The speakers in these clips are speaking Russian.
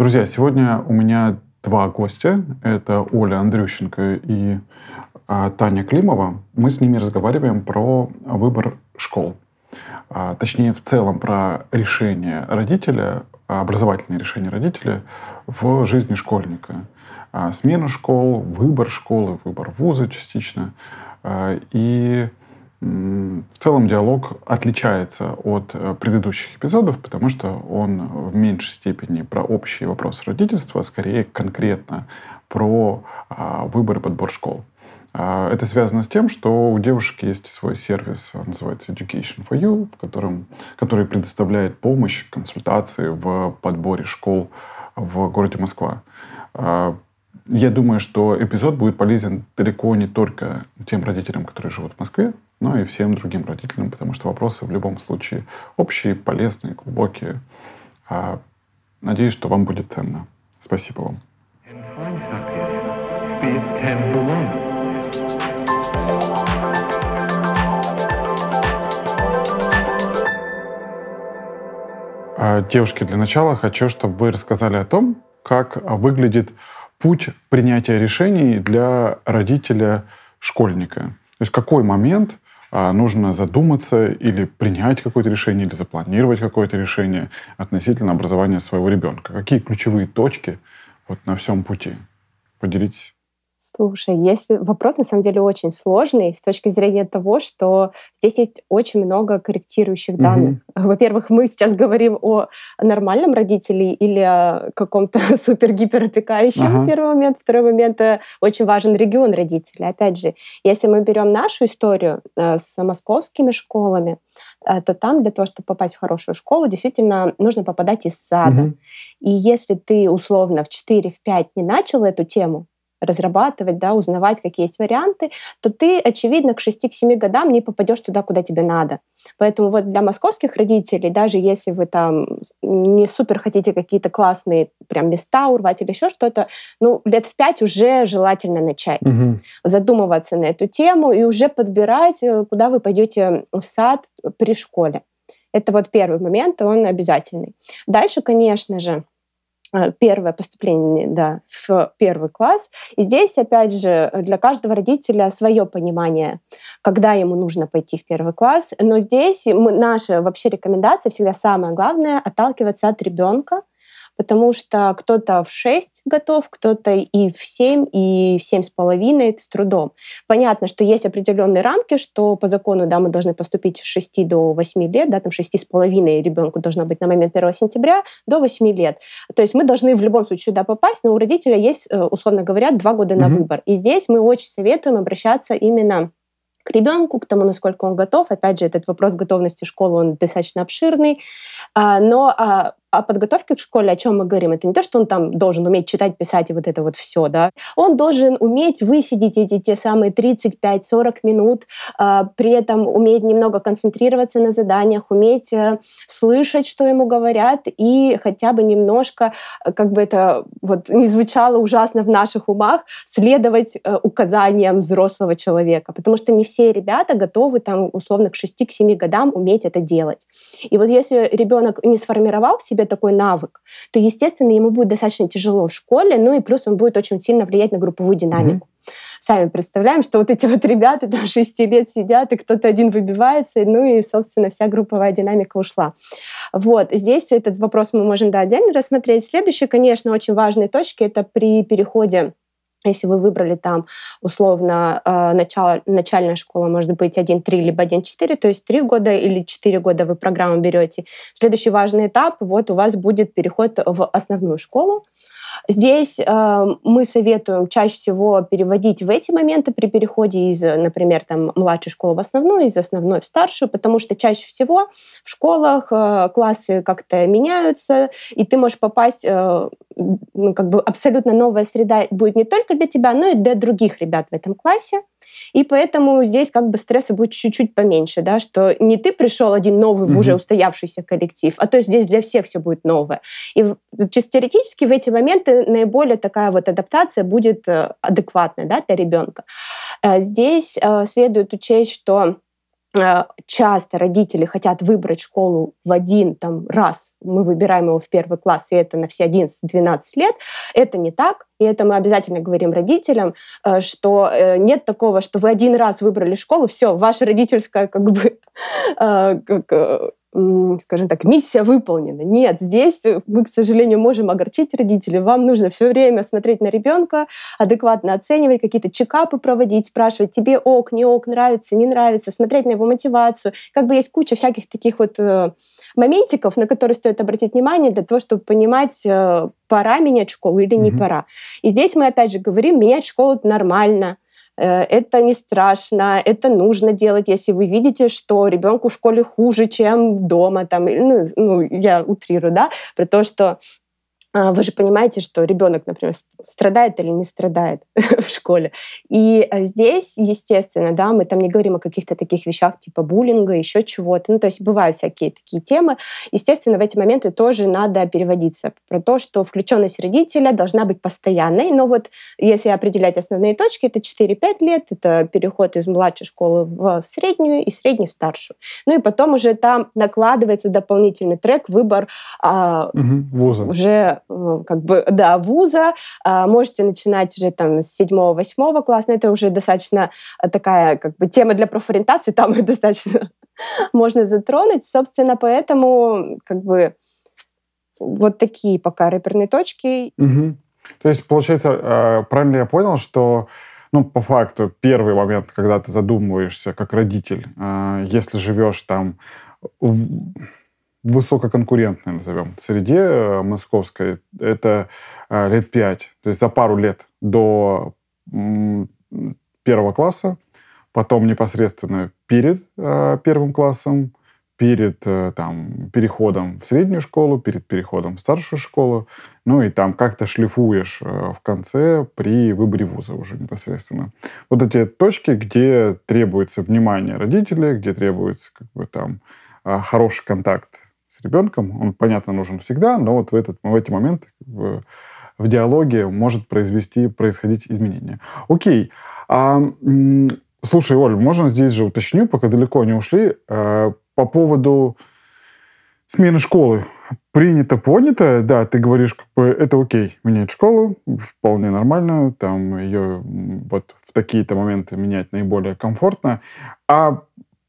Друзья, сегодня у меня два гостя. Это Оля Андрющенко и а, Таня Климова. Мы с ними разговариваем про выбор школ. А, точнее, в целом про решение родителя, образовательное решение родителя в жизни школьника. А, смену школ, выбор школы, выбор вуза частично. И в целом диалог отличается от э, предыдущих эпизодов, потому что он в меньшей степени про общие вопросы родительства, а скорее конкретно про а, выбор и подбор школ. А, это связано с тем, что у девушек есть свой сервис, называется Education for You, в котором, который предоставляет помощь, консультации в подборе школ в городе Москва. Я думаю, что эпизод будет полезен далеко не только тем родителям, которые живут в Москве, но и всем другим родителям, потому что вопросы в любом случае общие, полезные, глубокие. А, надеюсь, что вам будет ценно. Спасибо вам. А, девушки, для начала хочу, чтобы вы рассказали о том, как выглядит путь принятия решений для родителя школьника. То есть какой момент а, нужно задуматься или принять какое-то решение, или запланировать какое-то решение относительно образования своего ребенка. Какие ключевые точки вот на всем пути? Поделитесь. Слушай, если вопрос на самом деле очень сложный с точки зрения того, что здесь есть очень много корректирующих угу. данных. Во-первых, мы сейчас говорим о нормальном родителе или о каком-то супер-гиперопекающем ага. первый момент. Второй момент э, очень важен регион родителей. Опять же, если мы берем нашу историю э, с московскими школами, э, то там для того, чтобы попасть в хорошую школу, действительно нужно попадать из сада. Угу. И если ты условно в 4-5 не начал эту тему, разрабатывать, да, узнавать, какие есть варианты, то ты, очевидно, к 6-7 годам не попадешь туда, куда тебе надо. Поэтому вот для московских родителей, даже если вы там не супер хотите какие-то классные прям места урвать или еще что-то, ну, лет в пять уже желательно начать угу. задумываться на эту тему и уже подбирать, э, куда вы пойдете в сад при школе. Это вот первый момент, он обязательный. Дальше, конечно же, первое поступление да, в первый класс. И здесь, опять же, для каждого родителя свое понимание, когда ему нужно пойти в первый класс. Но здесь мы, наша вообще рекомендация всегда самое главное — отталкиваться от ребенка, потому что кто-то в 6 готов, кто-то и в 7, и в 7 с половиной с трудом. Понятно, что есть определенные рамки, что по закону да, мы должны поступить с 6 до 8 лет, да, там 6 с половиной ребенку должно быть на момент 1 сентября до 8 лет. То есть мы должны в любом случае сюда попасть, но у родителя есть, э, условно говоря, 2 года mm-hmm. на выбор. И здесь мы очень советуем обращаться именно к ребенку, к тому, насколько он готов. Опять же, этот вопрос готовности школы, он достаточно обширный. А, но а, о подготовке к школе, о чем мы говорим, это не то, что он там должен уметь читать, писать и вот это вот все, да. Он должен уметь высидеть эти те самые 35-40 минут, э, при этом уметь немного концентрироваться на заданиях, уметь э, слышать, что ему говорят, и хотя бы немножко, э, как бы это вот не звучало ужасно в наших умах, следовать э, указаниям взрослого человека, потому что не все ребята готовы там условно к 6-7 годам уметь это делать. И вот если ребенок не сформировал в себе себе такой навык, то, естественно, ему будет достаточно тяжело в школе, ну и плюс он будет очень сильно влиять на групповую динамику. Mm-hmm. Сами представляем, что вот эти вот ребята там 6 лет сидят, и кто-то один выбивается, ну и, собственно, вся групповая динамика ушла. Вот, здесь этот вопрос мы можем, да, отдельно рассмотреть. Следующие, конечно, очень важные точки — это при переходе если вы выбрали там условно э, начало, начальная школа, может быть 1.3 либо 1.4, то есть 3 года или 4 года вы программу берете. Следующий важный этап, вот у вас будет переход в основную школу. Здесь э, мы советуем чаще всего переводить в эти моменты при переходе из, например, там, младшей школы в основную, из основной в старшую, потому что чаще всего в школах э, классы как-то меняются, и ты можешь попасть, э, ну, как бы абсолютно новая среда будет не только для тебя, но и для других ребят в этом классе. И поэтому здесь как бы стресса будет чуть-чуть поменьше, да, что не ты пришел один новый в уже устоявшийся коллектив, а то здесь для всех все будет новое. И чисто теоретически в эти моменты наиболее такая вот адаптация будет э, адекватная да, для ребенка. Э, здесь э, следует учесть, что часто родители хотят выбрать школу в один там, раз, мы выбираем его в первый класс, и это на все 11-12 лет, это не так. И это мы обязательно говорим родителям, э, что э, нет такого, что вы один раз выбрали школу, все, ваша родительская как бы скажем так, миссия выполнена. Нет, здесь мы, к сожалению, можем огорчить родителей. Вам нужно все время смотреть на ребенка, адекватно оценивать, какие-то чекапы проводить, спрашивать, тебе ок, не ок, нравится, не нравится, смотреть на его мотивацию. Как бы есть куча всяких таких вот э, моментиков, на которые стоит обратить внимание для того, чтобы понимать, э, пора менять школу или не mm-hmm. пора. И здесь мы опять же говорим, менять школу нормально, Э, это не страшно, это нужно делать, если вы видите, что ребенку в школе хуже, чем дома, там, ну, ну я утрирую, да, про то, что вы же понимаете, что ребенок, например, страдает или не страдает в школе. И а, здесь, естественно, да, мы там не говорим о каких-то таких вещах типа буллинга, еще чего-то. Ну, то есть бывают всякие такие темы. Естественно, в эти моменты тоже надо переводиться про то, что включенность родителя должна быть постоянной. Но вот если определять основные точки, это 4-5 лет, это переход из младшей школы в среднюю и среднюю в старшую. Ну и потом уже там накладывается дополнительный трек, выбор а, угу, вуза. уже Как бы, да, вуза. А, можете начинать уже там с седьмого, восьмого класса. Но это уже достаточно такая как бы тема для профориентации, там достаточно можно затронуть. Собственно, поэтому как бы вот такие пока рэперные точки. Угу. То есть, получается, э, правильно я понял, что ну, по факту, первый момент, когда ты задумываешься как родитель, если живешь там высококонкурентной, назовем, среде э, московской, это э, лет пять. То есть за пару лет до первого класса, потом непосредственно перед э, первым классом, перед там, переходом в среднюю школу, перед переходом в старшую школу, ну и там как-то шлифуешь в конце при выборе вуза уже непосредственно. Вот эти точки, где требуется внимание родителей, где требуется как бы там хороший контакт с ребенком. Он, понятно, нужен всегда, но вот в, этот, в эти моменты в, в диалоге может произвести, происходить изменения. Окей. А, слушай, Оль, можно здесь же уточню, пока далеко не ушли, э, по поводу смены школы. Принято, понято, да, ты говоришь, как бы это окей, менять школу, вполне нормально, там ее вот в такие-то моменты менять наиболее комфортно. А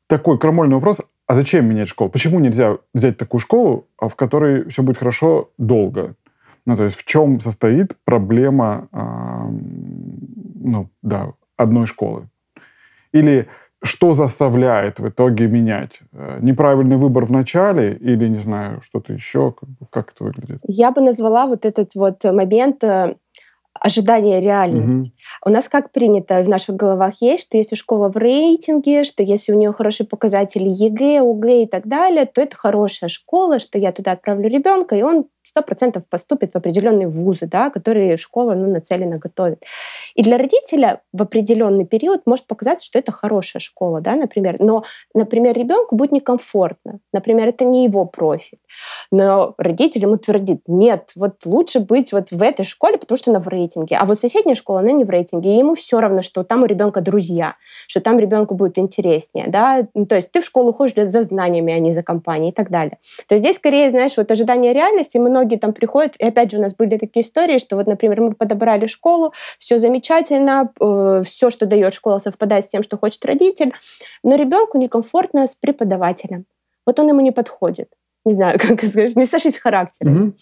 такой крамольный вопрос, а зачем менять школу? Почему нельзя взять такую школу, а в которой все будет хорошо долго? Ну, то есть в чем состоит проблема, э, ну, да, одной школы? Или что заставляет в итоге менять? Э, неправильный выбор в начале или, не знаю, что-то еще? Как это выглядит? Я бы назвала вот этот вот момент э, ожидание реальность. Угу. У нас как принято в наших головах есть, что если школа в рейтинге, что если у нее хорошие показатели ЕГЭ, ОГЭ и так далее, то это хорошая школа, что я туда отправлю ребенка, и он сто процентов поступит в определенные вузы, да, которые школа ну, нацелена готовит. И для родителя в определенный период может показаться, что это хорошая школа, да, например. Но, например, ребенку будет некомфортно. Например, это не его профиль. Но родитель ему твердит, нет, вот лучше быть вот в этой школе, потому что она в рейтинге. А вот соседняя школа, она не в рейтинге. И ему все равно, что там у ребенка друзья, что там ребенку будет интереснее. Да? Ну, то есть ты в школу ходишь за знаниями, а не за компанией и так далее. То есть здесь скорее, знаешь, вот ожидание реальности, мы многие там приходят, и опять же у нас были такие истории, что вот, например, мы подобрали школу, все замечательно, э, все, что дает школа, совпадает с тем, что хочет родитель, но ребенку некомфортно с преподавателем. Вот он ему не подходит не знаю, как сказать, не сошлись характером. Mm-hmm.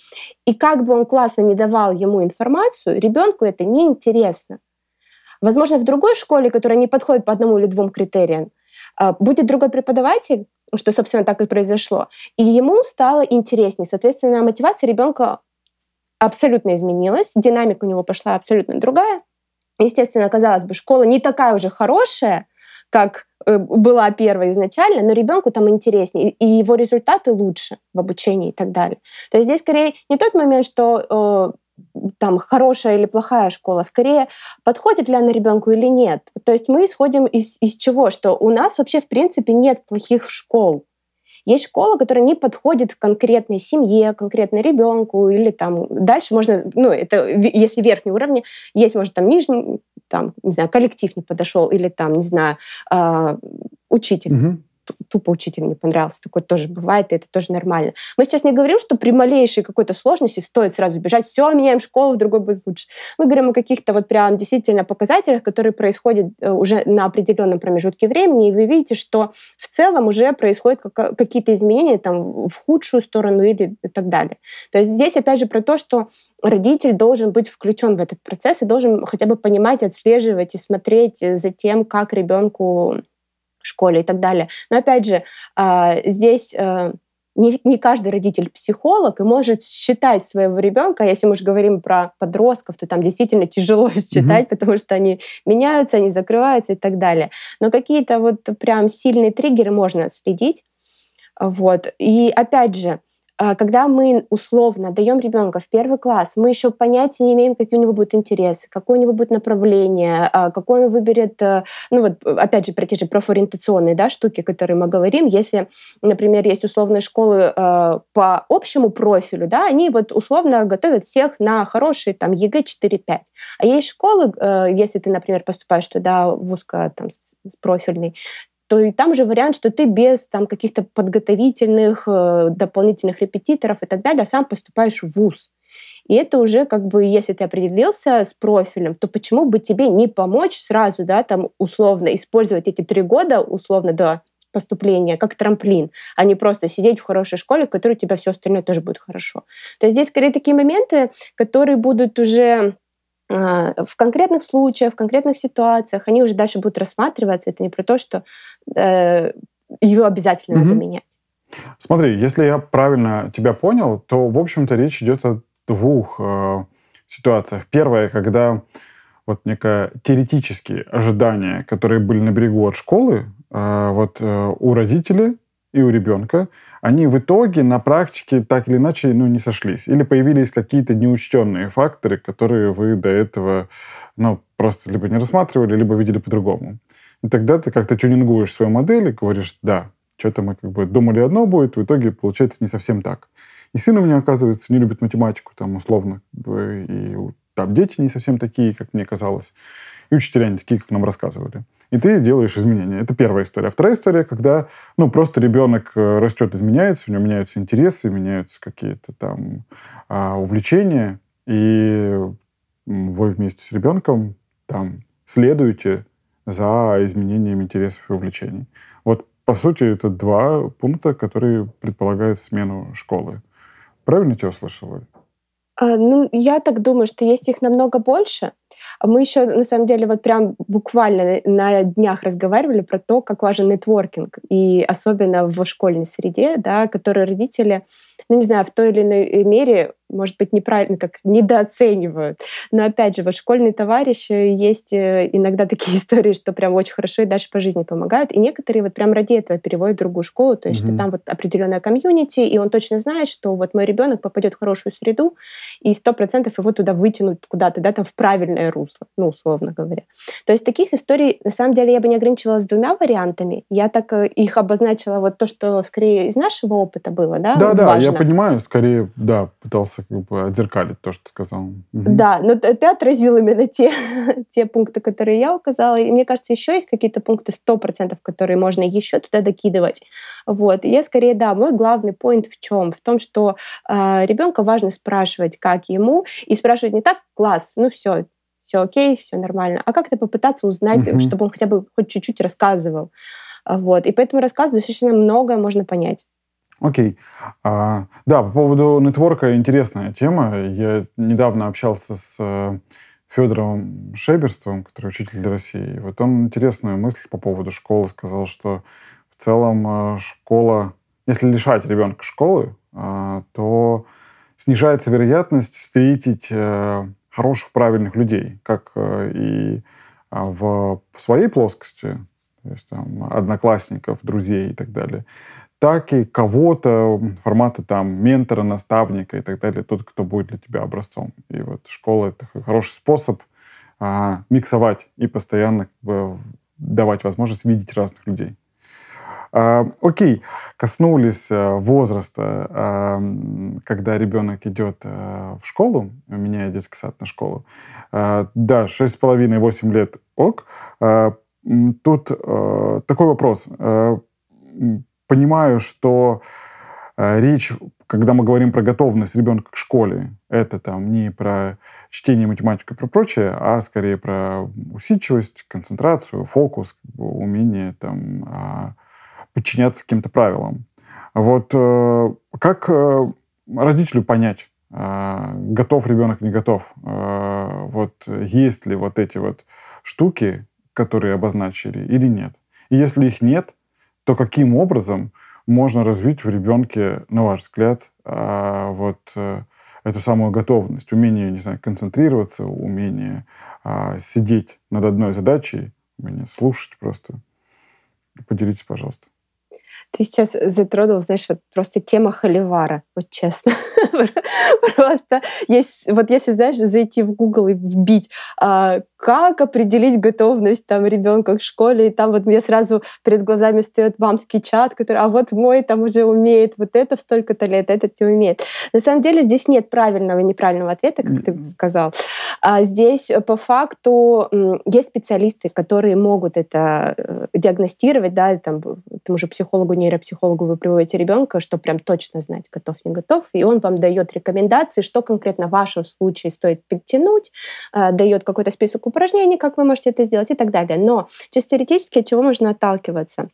И как бы он классно не давал ему информацию, ребенку это неинтересно. Возможно, в другой школе, которая не подходит по одному или двум критериям, а, будет другой преподаватель, что, собственно, так и произошло. И ему стало интереснее. Соответственно, мотивация ребенка абсолютно изменилась, динамика у него пошла абсолютно другая. Естественно, казалось бы, школа не такая уже хорошая, как э, была первая изначально, но ребенку там интереснее, и его результаты лучше в обучении и так далее. То есть здесь скорее не тот момент, что э, там хорошая или плохая школа, скорее подходит ли она ребенку или нет. То есть мы исходим из, из чего? Что у нас вообще в принципе нет плохих школ. Есть школа, которая не подходит конкретной семье, конкретно ребенку, или там дальше можно, ну, это если верхний уровень, есть, может, там нижний, там, не знаю, коллектив не подошел, или там, не знаю, э, учитель. Угу тупо учитель не понравился. Такое тоже бывает, и это тоже нормально. Мы сейчас не говорим, что при малейшей какой-то сложности стоит сразу бежать, все, меняем школу, в другой будет лучше. Мы говорим о каких-то вот прям действительно показателях, которые происходят э, уже на определенном промежутке времени, и вы видите, что в целом уже происходят какие-то изменения там в худшую сторону или и так далее. То есть здесь опять же про то, что родитель должен быть включен в этот процесс и должен хотя бы понимать, отслеживать и смотреть за тем, как ребенку школе и так далее. Но опять же, а, здесь э, не, не каждый родитель психолог и может считать своего ребенка. Если мы же говорим про подростков, то там действительно тяжело считать, mm-hmm. потому что они меняются, они закрываются и так далее. Но какие-то вот прям сильные триггеры можно отследить. Вот. И опять же, когда мы условно отдаем ребенка в первый класс, мы еще понятия не имеем, какие у него будут интересы, какое у него будет направление, а, какой он выберет, э, ну вот опять же про те же профориентационные да, штуки, которые мы говорим. Если, например, есть условные школы э, по общему профилю, да, они вот условно готовят всех на хорошие там ЕГЭ 4-5. А есть школы, э, если ты, например, поступаешь туда в узко там, профильный, то и там же вариант, что ты без там каких-то подготовительных э, дополнительных репетиторов и так далее сам поступаешь в ВУЗ. И это уже как бы, если ты определился с профилем, то почему бы тебе не помочь сразу, да, там условно использовать эти три года условно до поступления как трамплин, а не просто сидеть в хорошей школе, в которой у тебя все остальное тоже будет хорошо. То есть здесь скорее такие моменты, которые будут уже а, в конкретных случаях, в конкретных ситуациях они уже дальше будут рассматриваться. Это не про то, что э, ее обязательно mm-hmm. надо менять. Смотри, если я правильно тебя понял, то, в общем-то, речь идет о двух э, ситуациях. Первая, когда вот некое теоретические ожидания, которые были на берегу от школы, э, вот э, у родителей и у ребенка, они в итоге на практике так или иначе ну, не сошлись. Или появились какие-то неучтенные факторы, которые вы до этого ну, просто либо не рассматривали, либо видели по-другому. И тогда ты как-то тюнингуешь свою модель и говоришь, да, что-то мы как бы думали одно будет, в итоге получается не совсем так. И сын у меня, оказывается, не любит математику, там, условно, и там дети не совсем такие, как мне казалось, и учителя не такие, как нам рассказывали и ты делаешь изменения. Это первая история. Вторая история, когда ну, просто ребенок э, растет, изменяется, у него меняются интересы, меняются какие-то там а, увлечения, и вы вместе с ребенком там следуете за изменением интересов и увлечений. Вот, по сути, это два пункта, которые предполагают смену школы. Правильно тебя услышала? А, ну, я так думаю, что есть их намного больше. А мы еще, на самом деле, вот прям буквально на днях разговаривали про то, как важен нетворкинг, и особенно в школьной среде, да, которые родители, ну, не знаю, в той или иной мере может быть, неправильно, как недооценивают. Но опять же, вот школьные товарищи есть э, иногда такие истории, что прям очень хорошо и дальше по жизни помогают. И некоторые вот прям ради этого переводят в другую школу, то есть mm-hmm. что там вот определенная комьюнити, и он точно знает, что вот мой ребенок попадет в хорошую среду, и сто процентов его туда вытянут куда-то, да, там в правильное русло, ну, условно говоря. То есть таких историй, на самом деле, я бы не ограничивалась двумя вариантами. Я так э, их обозначила вот то, что скорее из нашего опыта было, да, Да, да, я понимаю, скорее, да, пытался как бы отзеркалить то, что ты сказал. Угу. Да, но ты отразил именно те, те пункты, которые я указала. И мне кажется, еще есть какие-то пункты 100%, которые можно еще туда докидывать. Вот. И я скорее, да, мой главный поинт в чем? В том, что э, ребенка важно спрашивать, как ему, и спрашивать не так, класс, ну все, все окей, все нормально, а как-то попытаться узнать, угу. чтобы он хотя бы хоть чуть-чуть рассказывал. Вот. И поэтому рассказу достаточно многое можно понять. Окей. А, да, по поводу нетворка интересная тема. Я недавно общался с э, Федором Шеберством, который учитель России. И вот он интересную мысль по поводу школы сказал, что в целом э, школа, если лишать ребенка школы, э, то снижается вероятность встретить хороших, правильных людей, как и в своей плоскости, то есть там, одноклассников, друзей и так далее, так и кого-то формата там ментора, наставника и так далее, тот, кто будет для тебя образцом. И вот школа — это хороший способ а, миксовать и постоянно как бы, давать возможность видеть разных людей. А, окей, коснулись а, возраста, а, когда ребенок идет а, в школу, меняя детский сад на школу. А, да, 6,5-8 лет ок. А, тут а, такой вопрос. А, понимаю, что э, речь, когда мы говорим про готовность ребенка к школе, это там не про чтение, математику и про прочее, а скорее про усидчивость, концентрацию, фокус, умение там, а, подчиняться каким-то правилам. Вот э, как э, родителю понять, готов ребенок, не готов? Вот есть ли вот эти вот штуки, которые обозначили, или нет? И если их нет, то каким образом можно развить в ребенке, на ваш взгляд, вот эту самую готовность, умение, не знаю, концентрироваться, умение сидеть над одной задачей, умение слушать просто. Поделитесь, пожалуйста. Ты сейчас затронул, знаешь, вот просто тема холивара, вот честно. Просто есть, вот если, знаешь, зайти в Google и вбить, а, как определить готовность там ребенка к школе, и там вот мне сразу перед глазами встает мамский чат, который, а вот мой там уже умеет вот это в столько-то лет, этот не умеет. На самом деле здесь нет правильного и неправильного ответа, как ты сказал. А здесь по факту есть специалисты, которые могут это э, диагностировать, да, там, тому же психологу, нейропсихологу вы приводите ребенка, чтобы прям точно знать, готов, не готов, и он вам дает рекомендации, что конкретно в вашем случае стоит подтянуть, э, дает какой-то список упражнений, как вы можете это сделать и так далее. Но чисто теоретически от чего можно отталкиваться?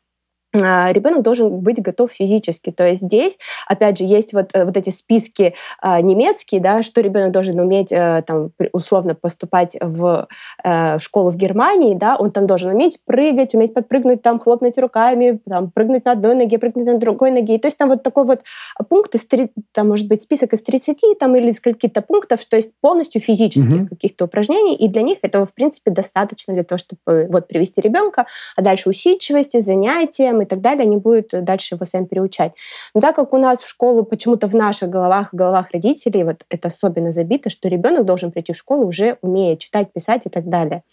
А, ребенок должен быть готов физически. То есть здесь, опять же, есть вот, э, вот эти списки а, немецкие, да, что ребенок должен уметь э, там, условно поступать в э, школу в Германии, да, он там должен уметь прыгать, уметь подпрыгнуть, там, хлопнуть руками, там, прыгнуть на одной ноге, прыгнуть на другой ноге. То есть там вот такой вот пункт, из, там, может быть, список из 30 там, или из каких-то пунктов, что есть полностью физических mm-hmm. каких-то упражнений, и для них этого, в принципе, достаточно для того, чтобы вот привести ребенка, а дальше усидчивости, занятия, и так далее, они будут дальше его сами переучать. Но так как у нас в школу почему-то в наших головах, в головах родителей вот это особенно забито, что ребенок должен прийти в школу уже умея читать, писать и так далее.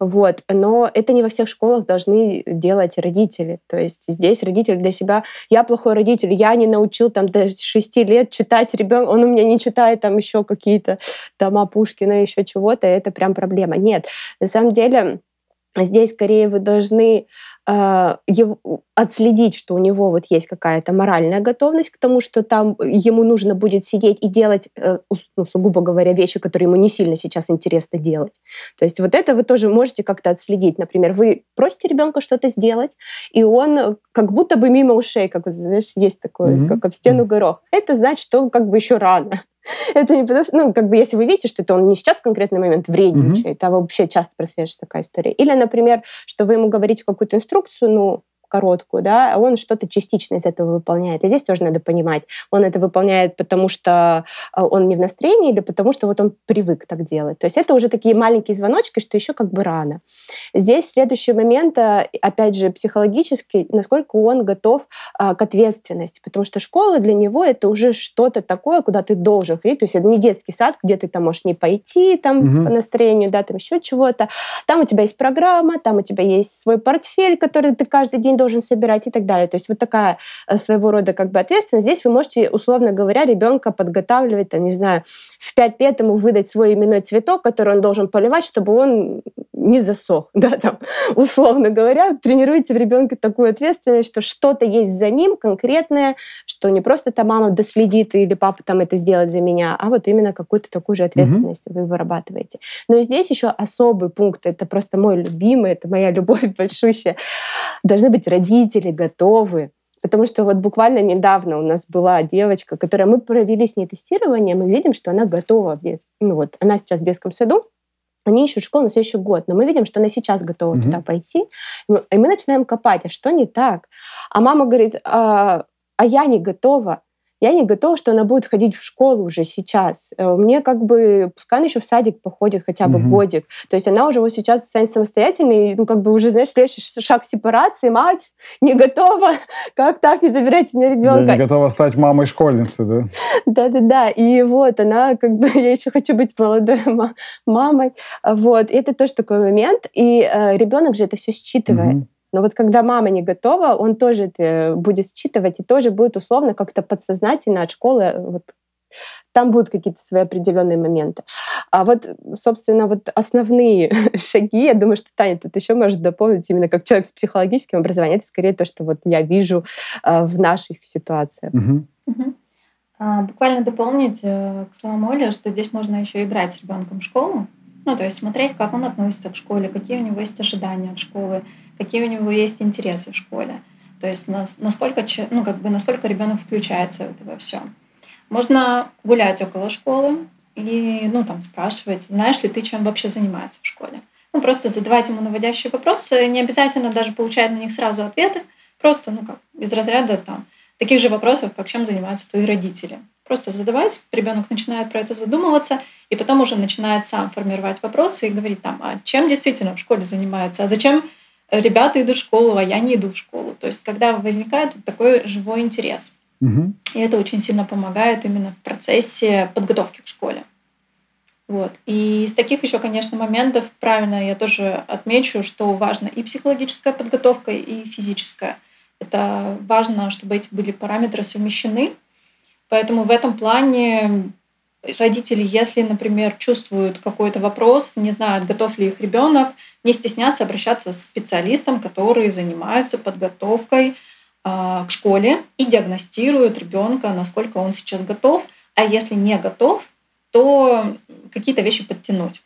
Вот. Но это не во всех школах должны делать родители. То есть здесь родитель для себя, я плохой родитель, я не научил там до 6 лет читать ребенка, он у меня не читает там еще какие-то тома Пушкина, еще чего-то, это прям проблема. Нет, на самом деле Здесь скорее вы должны э, отследить, что у него вот есть какая-то моральная готовность к тому, что там ему нужно будет сидеть и делать, э, ну, сугубо говоря, вещи, которые ему не сильно сейчас интересно делать. То есть вот это вы тоже можете как-то отследить. Например, вы просите ребенка что-то сделать, и он как будто бы мимо ушей, как знаешь, есть такое, mm-hmm. как об стену горох. Это значит, что как бы еще рано. Это не потому что, ну, как бы, если вы видите, что это он не сейчас в конкретный момент вредничает, mm-hmm. а вообще часто прослеживается такая история. Или, например, что вы ему говорите какую-то инструкцию, ну, короткую, да, а он что-то частично из этого выполняет. И здесь тоже надо понимать, он это выполняет, потому что а, он не в настроении или потому что вот он привык так делать. То есть это уже такие маленькие звоночки, что еще как бы рано. Здесь следующий момент, а, опять же, психологический, насколько он готов а, к ответственности, потому что школа для него это уже что-то такое, куда ты должен ходить, то есть это не детский сад, где ты там можешь не пойти там угу. по настроению, да, там еще чего-то. Там у тебя есть программа, там у тебя есть свой портфель, который ты каждый день должен собирать и так далее. То есть вот такая э, своего рода как бы ответственность. Здесь вы можете, условно говоря, ребенка подготавливать, там, не знаю, в пять лет ему выдать свой именной цветок, который он должен поливать, чтобы он не засох, да, там, условно говоря, тренируйте в ребенке такую ответственность, что что-то есть за ним конкретное, что не просто там мама доследит или папа там это сделает за меня, а вот именно какую-то такую же ответственность mm-hmm. вы вырабатываете. Но и здесь еще особый пункт, это просто мой любимый, это моя любовь большущая. Должны быть родители готовы Потому что вот буквально недавно у нас была девочка, которая мы провели с ней тестирование, мы видим, что она готова в детском, ну вот, она сейчас в детском саду, они ищут школу на следующий год, но мы видим, что она сейчас готова mm-hmm. туда пойти, и мы начинаем копать, а что не так? А мама говорит, а, а я не готова я не готова, что она будет ходить в школу уже сейчас. Э, мне как бы, пускай она еще в садик походит хотя бы угу. годик. То есть она уже вот сейчас станет самостоятельной, ну как бы уже, знаешь, следующий шаг сепарации, мать не готова, как так, не забирайте мне ребенка. Да, не готова стать мамой школьницы, да? Да-да-да, и вот она как бы, я еще хочу быть молодой мамой, вот, и это тоже такой момент, и э, ребенок же это все считывает. Угу. Но вот когда мама не готова, он тоже это будет считывать и тоже будет условно как-то подсознательно от школы вот там будут какие-то свои определенные моменты. А вот, собственно, вот основные шаги, я думаю, что Таня тут еще может дополнить именно как человек с психологическим образованием, это скорее то, что вот я вижу э, в наших ситуациях. Угу. Угу. А, буквально дополнить э, к словам Оли, что здесь можно еще играть с ребенком в школу, ну, то есть смотреть, как он относится к школе, какие у него есть ожидания от школы, какие у него есть интересы в школе. То есть насколько, ну, как бы, насколько ребенок включается в это во все. Можно гулять около школы и ну, там, спрашивать, знаешь ли ты, чем вообще занимается в школе. Ну, просто задавать ему наводящие вопросы, не обязательно даже получать на них сразу ответы, просто, ну, как, из разряда там, таких же вопросов, как чем занимаются твои родители. Просто задавать, ребенок начинает про это задумываться, и потом уже начинает сам формировать вопросы и говорить там, а чем действительно в школе занимаются, а зачем ребята идут в школу, а я не иду в школу. То есть когда возникает вот такой живой интерес. Угу. И это очень сильно помогает именно в процессе подготовки к школе. Вот. И из таких еще, конечно, моментов, правильно я тоже отмечу, что важна и психологическая подготовка, и физическая. Это важно, чтобы эти были параметры совмещены. Поэтому в этом плане родители, если, например, чувствуют какой-то вопрос, не знают, готов ли их ребенок, не стесняться обращаться к специалистам, которые занимаются подготовкой а, к школе и диагностируют ребенка, насколько он сейчас готов, а если не готов, то какие-то вещи подтянуть.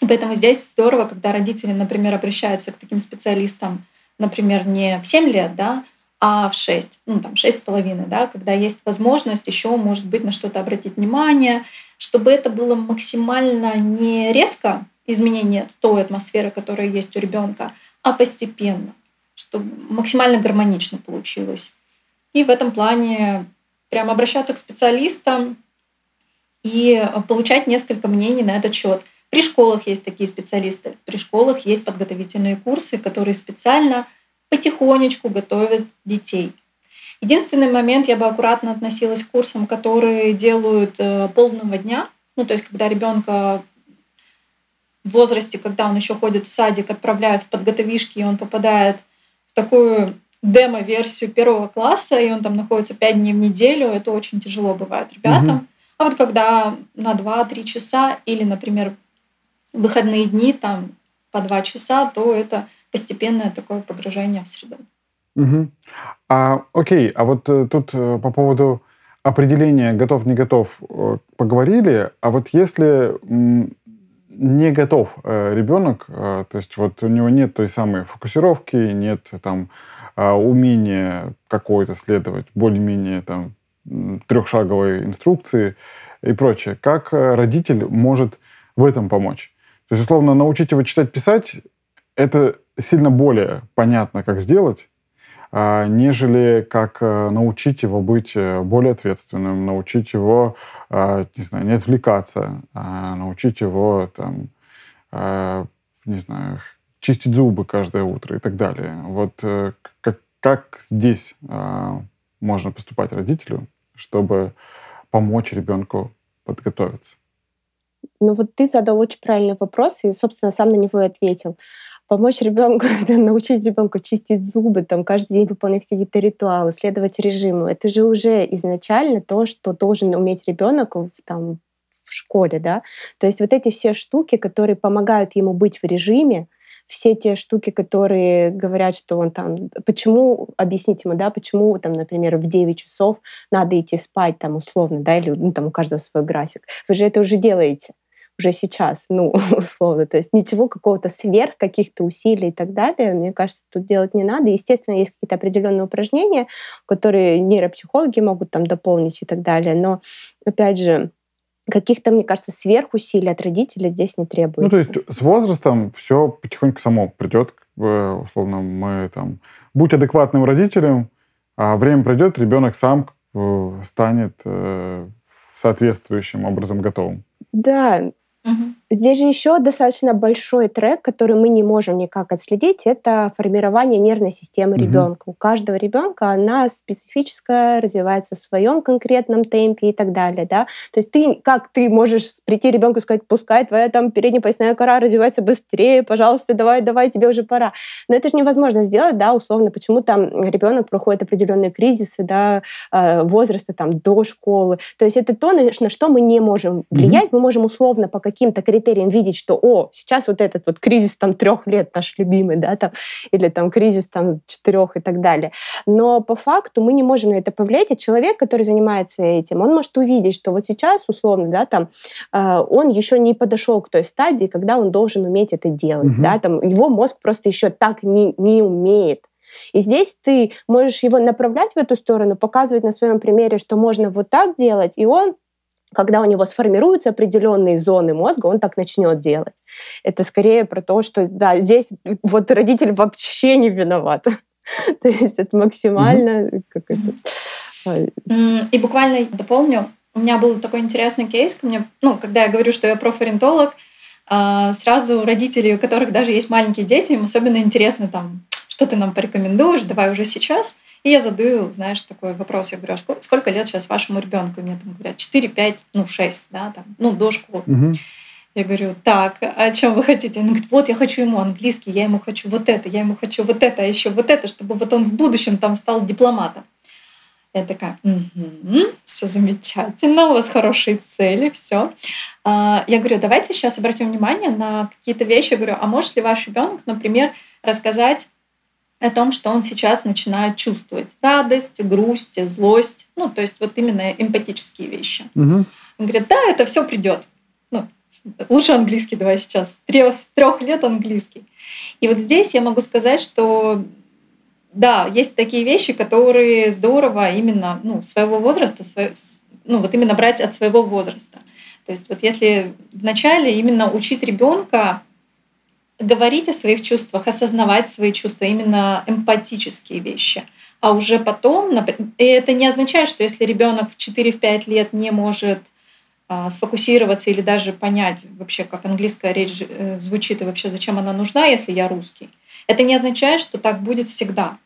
Поэтому здесь здорово, когда родители, например, обращаются к таким специалистам, например, не в 7 лет, да, а в 6, ну там 6,5, да, когда есть возможность еще, может быть, на что-то обратить внимание, чтобы это было максимально не резко изменение той атмосферы, которая есть у ребенка, а постепенно чтобы максимально гармонично получилось. И в этом плане прям обращаться к специалистам и получать несколько мнений на этот счет. При школах есть такие специалисты, при школах есть подготовительные курсы, которые специально потихонечку готовят детей. Единственный момент, я бы аккуратно относилась к курсам, которые делают э, полного дня, ну то есть когда ребенка в возрасте, когда он еще ходит в садик, отправляют в подготовишки, и он попадает такую демо-версию первого класса, и он там находится пять дней в неделю, это очень тяжело бывает ребятам. Угу. А вот когда на 2-3 часа или, например, выходные дни там по 2 часа, то это постепенное такое погружение в среду. Угу. А, окей, а вот э, тут э, по поводу определения готов-не готов э, поговорили, а вот если не готов ребенок, то есть вот у него нет той самой фокусировки, нет там э, умения какой-то следовать более-менее там трехшаговой инструкции и прочее. Как родитель может в этом помочь? То есть, условно, научить его читать, писать, это сильно более понятно, как сделать, а, нежели как э, научить его быть э, более ответственным, научить его, а, не знаю, не отвлекаться, а научить его, там, не знаю, чистить зубы каждое утро и так далее. Вот э, как, как здесь можно поступать родителю, чтобы помочь ребенку подготовиться? Ну вот ты задал очень правильный вопрос и, собственно, сам на него и ответил помочь ребенку, научить ребенка чистить зубы, там каждый день выполнять какие-то ритуалы, следовать режиму. Это же уже изначально то, что должен уметь ребенок в, там, в школе, да. То есть вот эти все штуки, которые помогают ему быть в режиме, все те штуки, которые говорят, что он там... Почему, объяснить ему, да, почему, там, например, в 9 часов надо идти спать, там, условно, да, или ну, там у каждого свой график. Вы же это уже делаете уже сейчас, ну, условно. То есть ничего какого-то сверх каких-то усилий и так далее, мне кажется, тут делать не надо. Естественно, есть какие-то определенные упражнения, которые нейропсихологи могут там дополнить и так далее. Но, опять же, каких-то, мне кажется, сверхусилий от родителей здесь не требуется. Ну, то есть с возрастом все потихоньку само придет, условно, мы там, будь адекватным родителем, а время придет, ребенок сам станет э, соответствующим образом готовым. Да, Mm-hmm. Здесь же еще достаточно большой трек, который мы не можем никак отследить, это формирование нервной системы угу. ребенка. У каждого ребенка она специфическая, развивается в своем конкретном темпе и так далее. Да? То есть ты, как ты можешь прийти ребенку и сказать, пускай твоя там передняя поясная кора развивается быстрее, пожалуйста, давай, давай, тебе уже пора. Но это же невозможно сделать, да, условно, почему там ребенок проходит определенные кризисы, да, э, возраста там до школы. То есть это то, на что мы не можем влиять, угу. мы можем условно по каким-то критериям видеть, что, о, сейчас вот этот вот кризис там трех лет наш любимый, да, там, или там кризис там четырех и так далее. Но по факту мы не можем на это повлиять, а человек, который занимается этим, он может увидеть, что вот сейчас, условно, да, там, э, он еще не подошел к той стадии, когда он должен уметь это делать, угу. да, там, его мозг просто еще так не, не умеет. И здесь ты можешь его направлять в эту сторону, показывать на своем примере, что можно вот так делать, и он когда у него сформируются определенные зоны мозга, он так начнет делать. Это скорее про то, что да, здесь вот родитель вообще не виноват. То есть это максимально как это. А, и буквально дополню, у меня был такой интересный кейс, ко мне, ну, когда я говорю, что я профориентолог, а, сразу родители, у которых даже есть маленькие дети, им особенно интересно там, что ты нам порекомендуешь, давай уже сейчас – и я задаю, знаешь, такой вопрос. Я говорю, а сколько, лет сейчас вашему ребенку? Мне там говорят 4, 5, ну 6, да, там, ну до школы. Угу. Я говорю, так, а о чем вы хотите? Он говорит, вот я хочу ему английский, я ему хочу вот это, я ему хочу вот это, а еще вот это, чтобы вот он в будущем там стал дипломатом. Я такая, угу, все замечательно, у вас хорошие цели, все. А, я говорю, давайте сейчас обратим внимание на какие-то вещи. Я говорю, а может ли ваш ребенок, например, рассказать о том, что он сейчас начинает чувствовать радость, грусть, злость, ну, то есть вот именно эмпатические вещи. Угу. Он говорит, да, это все придет. Ну, лучше английский давай сейчас. С трех лет английский. И вот здесь я могу сказать, что да, есть такие вещи, которые здорово именно ну, своего возраста, ну вот именно брать от своего возраста. То есть вот если вначале именно учить ребенка говорить о своих чувствах, осознавать свои чувства, именно эмпатические вещи. А уже потом, и это не означает, что если ребенок в 4-5 лет не может а, сфокусироваться или даже понять вообще, как английская речь э, звучит и вообще зачем она нужна, если я русский. Это не означает, что так будет всегда.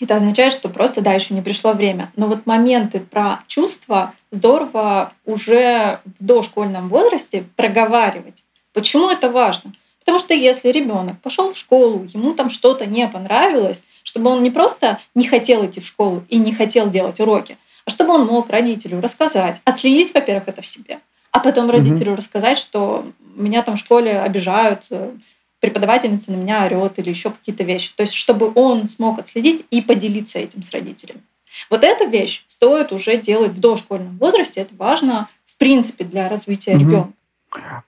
Это означает, что просто, да, еще не пришло время. Но вот моменты про чувства здорово уже в дошкольном возрасте проговаривать. Почему это важно? Потому что если ребенок пошел в школу, ему там что-то не понравилось, чтобы он не просто не хотел идти в школу и не хотел делать уроки, а чтобы он мог родителю рассказать, отследить, во-первых, это в себе, а потом родителю угу. рассказать, что меня там в школе обижают, э, преподавательница на меня орет или еще какие-то вещи. То есть, чтобы он смог отследить и поделиться этим с родителями. Вот эта вещь стоит уже делать в дошкольном возрасте. Это важно, в принципе, для развития угу. ребенка.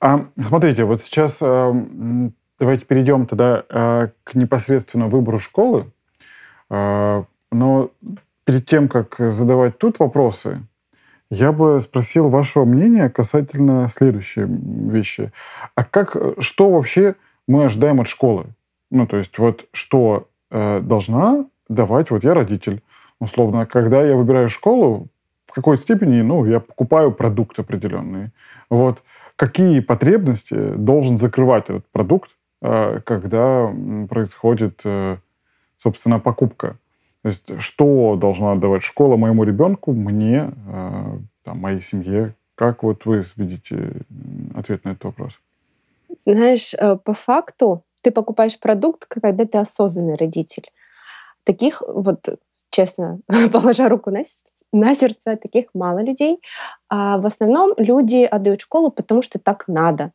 А, смотрите, вот сейчас э, давайте перейдем тогда э, к непосредственно выбору школы. Э, но перед тем, как задавать тут вопросы, я бы спросил вашего мнения касательно следующей вещи. А как, что вообще мы ожидаем от школы? Ну, то есть вот что э, должна давать, вот я родитель, условно, когда я выбираю школу, в какой степени, ну, я покупаю продукт определенный. Вот какие потребности должен закрывать этот продукт, э, когда происходит, э, собственно, покупка. То есть что должна отдавать школа моему ребенку, мне, э, там, моей семье? Как вот вы видите ответ на этот вопрос? Знаешь, по факту ты покупаешь продукт, когда ты осознанный родитель. Таких вот честно, положа руку на, на сердце, таких мало людей. А в основном люди отдают школу, потому что так надо.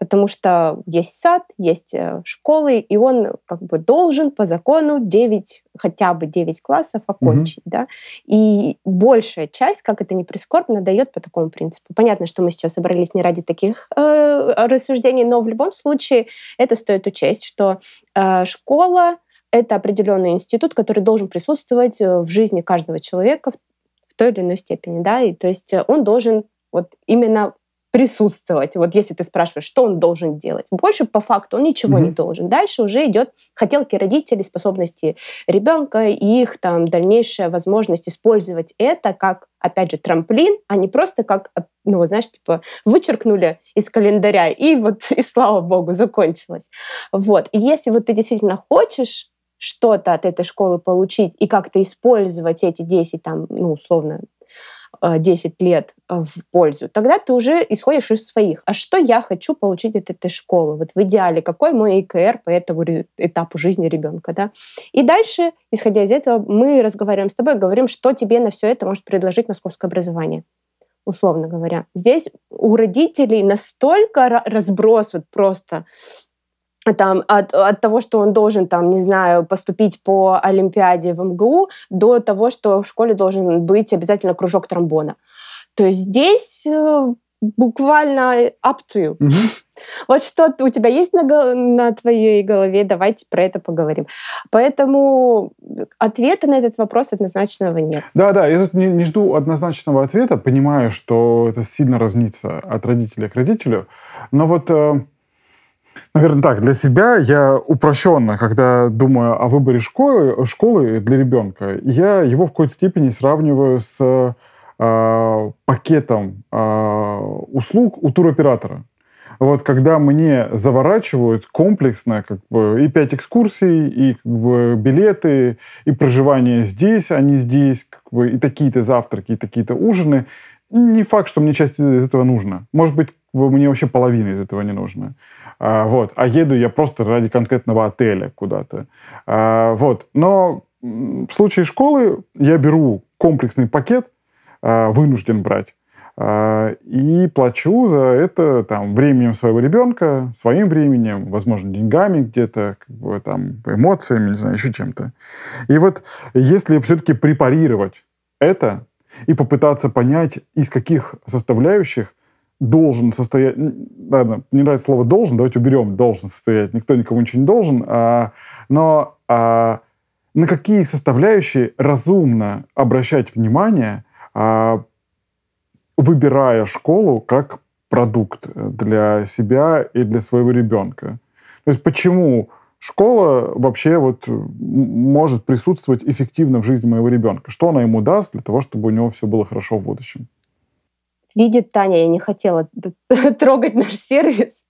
Потому что есть сад, есть э, школы, и он как бы должен по закону 9, хотя бы 9 классов окончить. Угу. Да? И большая часть, как это ни прискорбно, дает по такому принципу. Понятно, что мы сейчас собрались не ради таких э, рассуждений, но в любом случае это стоит учесть, что э, школа это определенный институт, который должен присутствовать э, в жизни каждого человека в той или иной степени, да, и то есть э, он должен вот именно присутствовать. Вот если ты спрашиваешь, что он должен делать. Больше по факту он ничего mm-hmm. не должен. Дальше уже идет хотелки родителей, способности ребенка и их там дальнейшая возможность использовать это как, опять же, трамплин, а не просто как, ну, знаешь, типа вычеркнули из календаря и вот, и слава богу, закончилось. Вот. И если вот ты действительно хочешь что-то от этой школы получить и как-то использовать эти 10, там, ну, условно, 10 э, лет э, в пользу, тогда ты уже исходишь из своих. А что я хочу получить от этой школы? Вот в идеале, какой мой ИКР по этому этапу жизни ребенка, да? И дальше, исходя из этого, мы разговариваем с тобой, говорим, что тебе на все это может предложить московское образование условно говоря. Здесь у родителей настолько разброс вот просто там, от, от того, что он должен, там, не знаю, поступить по Олимпиаде в МГУ, до того, что в школе должен быть обязательно кружок тромбона. То есть здесь э, буквально up to you. Угу. Вот что у тебя есть на, на твоей голове, давайте про это поговорим. Поэтому ответа на этот вопрос однозначного нет. Да, да, я тут не, не жду однозначного ответа, понимаю, что это сильно разнится от родителя к родителю, но вот э, Наверное, так, для себя я упрощенно, когда думаю о выборе школы, школы для ребенка, я его в какой-то степени сравниваю с э, пакетом э, услуг у туроператора. Вот когда мне заворачивают комплексно как бы, и пять экскурсий, и как бы, билеты, и проживание здесь, а не здесь, как бы, и такие-то завтраки, и такие-то ужины, не факт, что мне часть из этого нужно. Может быть, мне вообще половина из этого не нужно. А, вот. А еду я просто ради конкретного отеля куда-то. А, вот. Но в случае школы я беру комплексный пакет, а, вынужден брать, и плачу за это там, временем своего ребенка, своим временем, возможно, деньгами где-то, как бы, там, эмоциями, не знаю, еще чем-то. И вот если все-таки препарировать это и попытаться понять, из каких составляющих должен состоять... Ладно, не нравится слово «должен», давайте уберем «должен состоять». Никто никому ничего не должен. А, но а, на какие составляющие разумно обращать внимание, а, выбирая школу как продукт для себя и для своего ребенка? То есть почему школа вообще вот может присутствовать эффективно в жизни моего ребенка? Что она ему даст для того, чтобы у него все было хорошо в будущем? Видит Таня, я не хотела трогать наш сервис,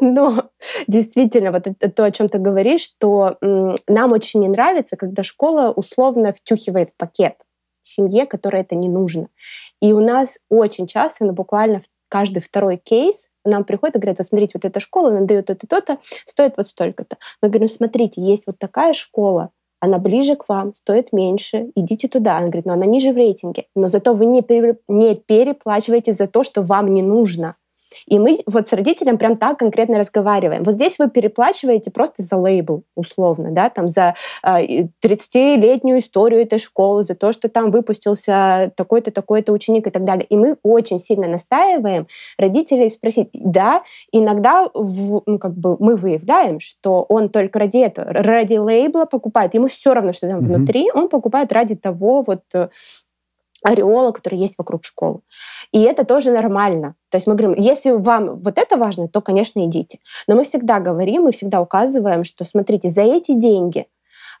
но действительно, вот то, о чем ты говоришь, что нам очень не нравится, когда школа условно втюхивает пакет семье, которой это не нужно. И у нас очень часто, ну буквально каждый второй кейс нам приходит и говорят, вот смотрите, вот эта школа, она дает это то-то, стоит вот столько-то. Мы говорим, смотрите, есть вот такая школа, она ближе к вам, стоит меньше, идите туда. Она говорит, но она ниже в рейтинге, но зато вы не, пере, не переплачиваете за то, что вам не нужно. И мы вот с родителем прям так конкретно разговариваем. Вот здесь вы переплачиваете просто за лейбл, условно, да, там за э, 30-летнюю историю этой школы, за то, что там выпустился такой-то, такой-то ученик и так далее. И мы очень сильно настаиваем родителей спросить, да, иногда в, ну, как бы мы выявляем, что он только ради этого, ради лейбла покупает, ему все равно, что там mm-hmm. внутри, он покупает ради того вот э, ореола, который есть вокруг школы. И это тоже нормально. То есть мы говорим, если вам вот это важно, то, конечно, идите. Но мы всегда говорим, мы всегда указываем, что, смотрите, за эти деньги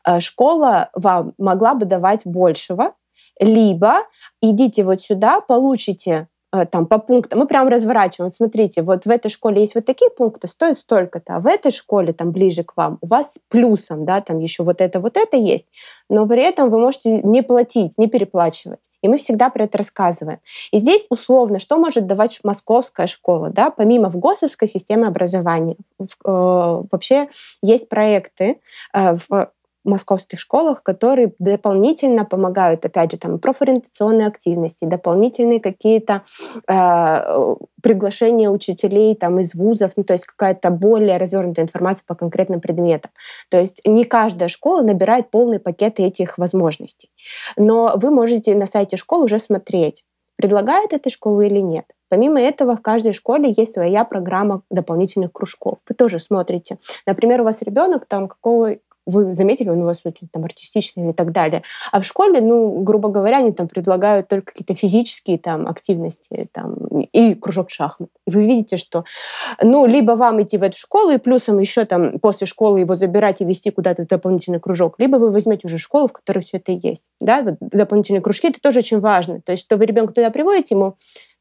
э, школа вам могла бы давать большего, либо идите вот сюда, получите там по пунктам, мы прям разворачиваем. Вот смотрите, вот в этой школе есть вот такие пункты, стоит столько-то, а в этой школе там ближе к вам у вас плюсом, да, там еще вот это, вот это есть, но при этом вы можете не платить, не переплачивать. И мы всегда про это рассказываем. И здесь условно, что может давать московская школа, да, помимо в ГОСовской системе образования. В, э, вообще есть проекты э, в московских школах, которые дополнительно помогают, опять же, там, профориентационные активности, дополнительные какие-то э, приглашения учителей там, из вузов, ну, то есть какая-то более развернутая информация по конкретным предметам. То есть не каждая школа набирает полный пакет этих возможностей. Но вы можете на сайте школы уже смотреть, предлагает эта школа или нет. Помимо этого, в каждой школе есть своя программа дополнительных кружков. Вы тоже смотрите. Например, у вас ребенок там какого, вы заметили, он у вас очень там артистичный и так далее. А в школе, ну, грубо говоря, они там предлагают только какие-то физические там активности там, и кружок шахмат. И вы видите, что, ну, либо вам идти в эту школу и плюсом еще там после школы его забирать и вести куда-то дополнительный кружок, либо вы возьмете уже школу, в которой все это есть. Да, вот дополнительные кружки, это тоже очень важно. То есть, что вы ребенка туда приводите, ему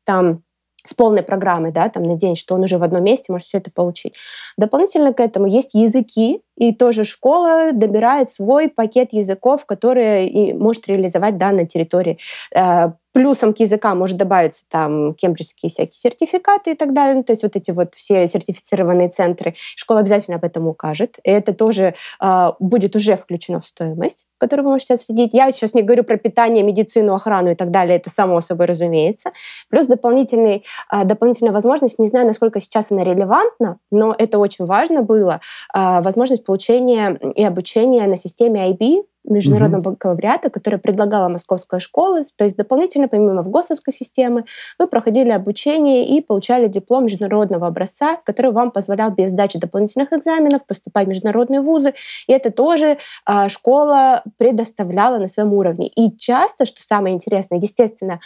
там с полной программой, да, там на день, что он уже в одном месте может все это получить. Дополнительно к этому есть языки, и тоже школа добирает свой пакет языков, которые и может реализовать да, на территории. Э, плюсом к языкам может добавиться там кембриджские всякие сертификаты и так далее. Ну, то есть вот эти вот все сертифицированные центры. Школа обязательно об этом укажет. И это тоже э, будет уже включено в стоимость, которую вы можете отследить. Я сейчас не говорю про питание, медицину, охрану и так далее. Это само собой разумеется. Плюс дополнительный, э, дополнительная возможность, не знаю, насколько сейчас она релевантна, но это очень важно было, э, возможность получения и обучения на системе IB, международного угу. бакалавриата, который предлагала Московская школа. То есть дополнительно, помимо ВГОСовской системы, вы проходили обучение и получали диплом международного образца, который вам позволял без сдачи дополнительных экзаменов поступать в международные вузы. И это тоже э, школа предоставляла на своем уровне. И часто, что самое интересное, естественно,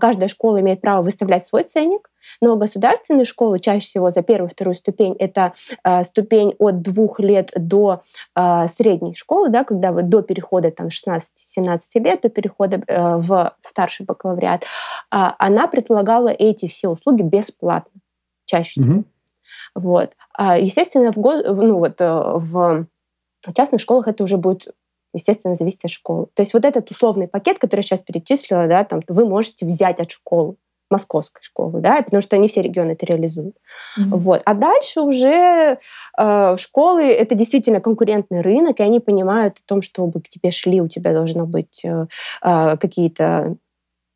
каждая школа имеет право выставлять свой ценник, но государственные школы чаще всего за первую и вторую ступень это э, ступень от двух лет до э, средней школы, да, когда вы до перехода там 16-17 лет, до перехода э, в старший бакалавриат, э, она предлагала эти все услуги бесплатно чаще всего. Mm-hmm. Вот. А, естественно, в, ну, вот, э, в частных школах это уже будет естественно, зависеть от школы. То есть вот этот условный пакет, который я сейчас перечислила, да, там, вы можете взять от школы московской школы, да, потому что не все регионы это реализуют. Mm-hmm. Вот. А дальше уже э, школы это действительно конкурентный рынок, и они понимают о том, чтобы к тебе шли, у тебя должно быть э, э, какие-то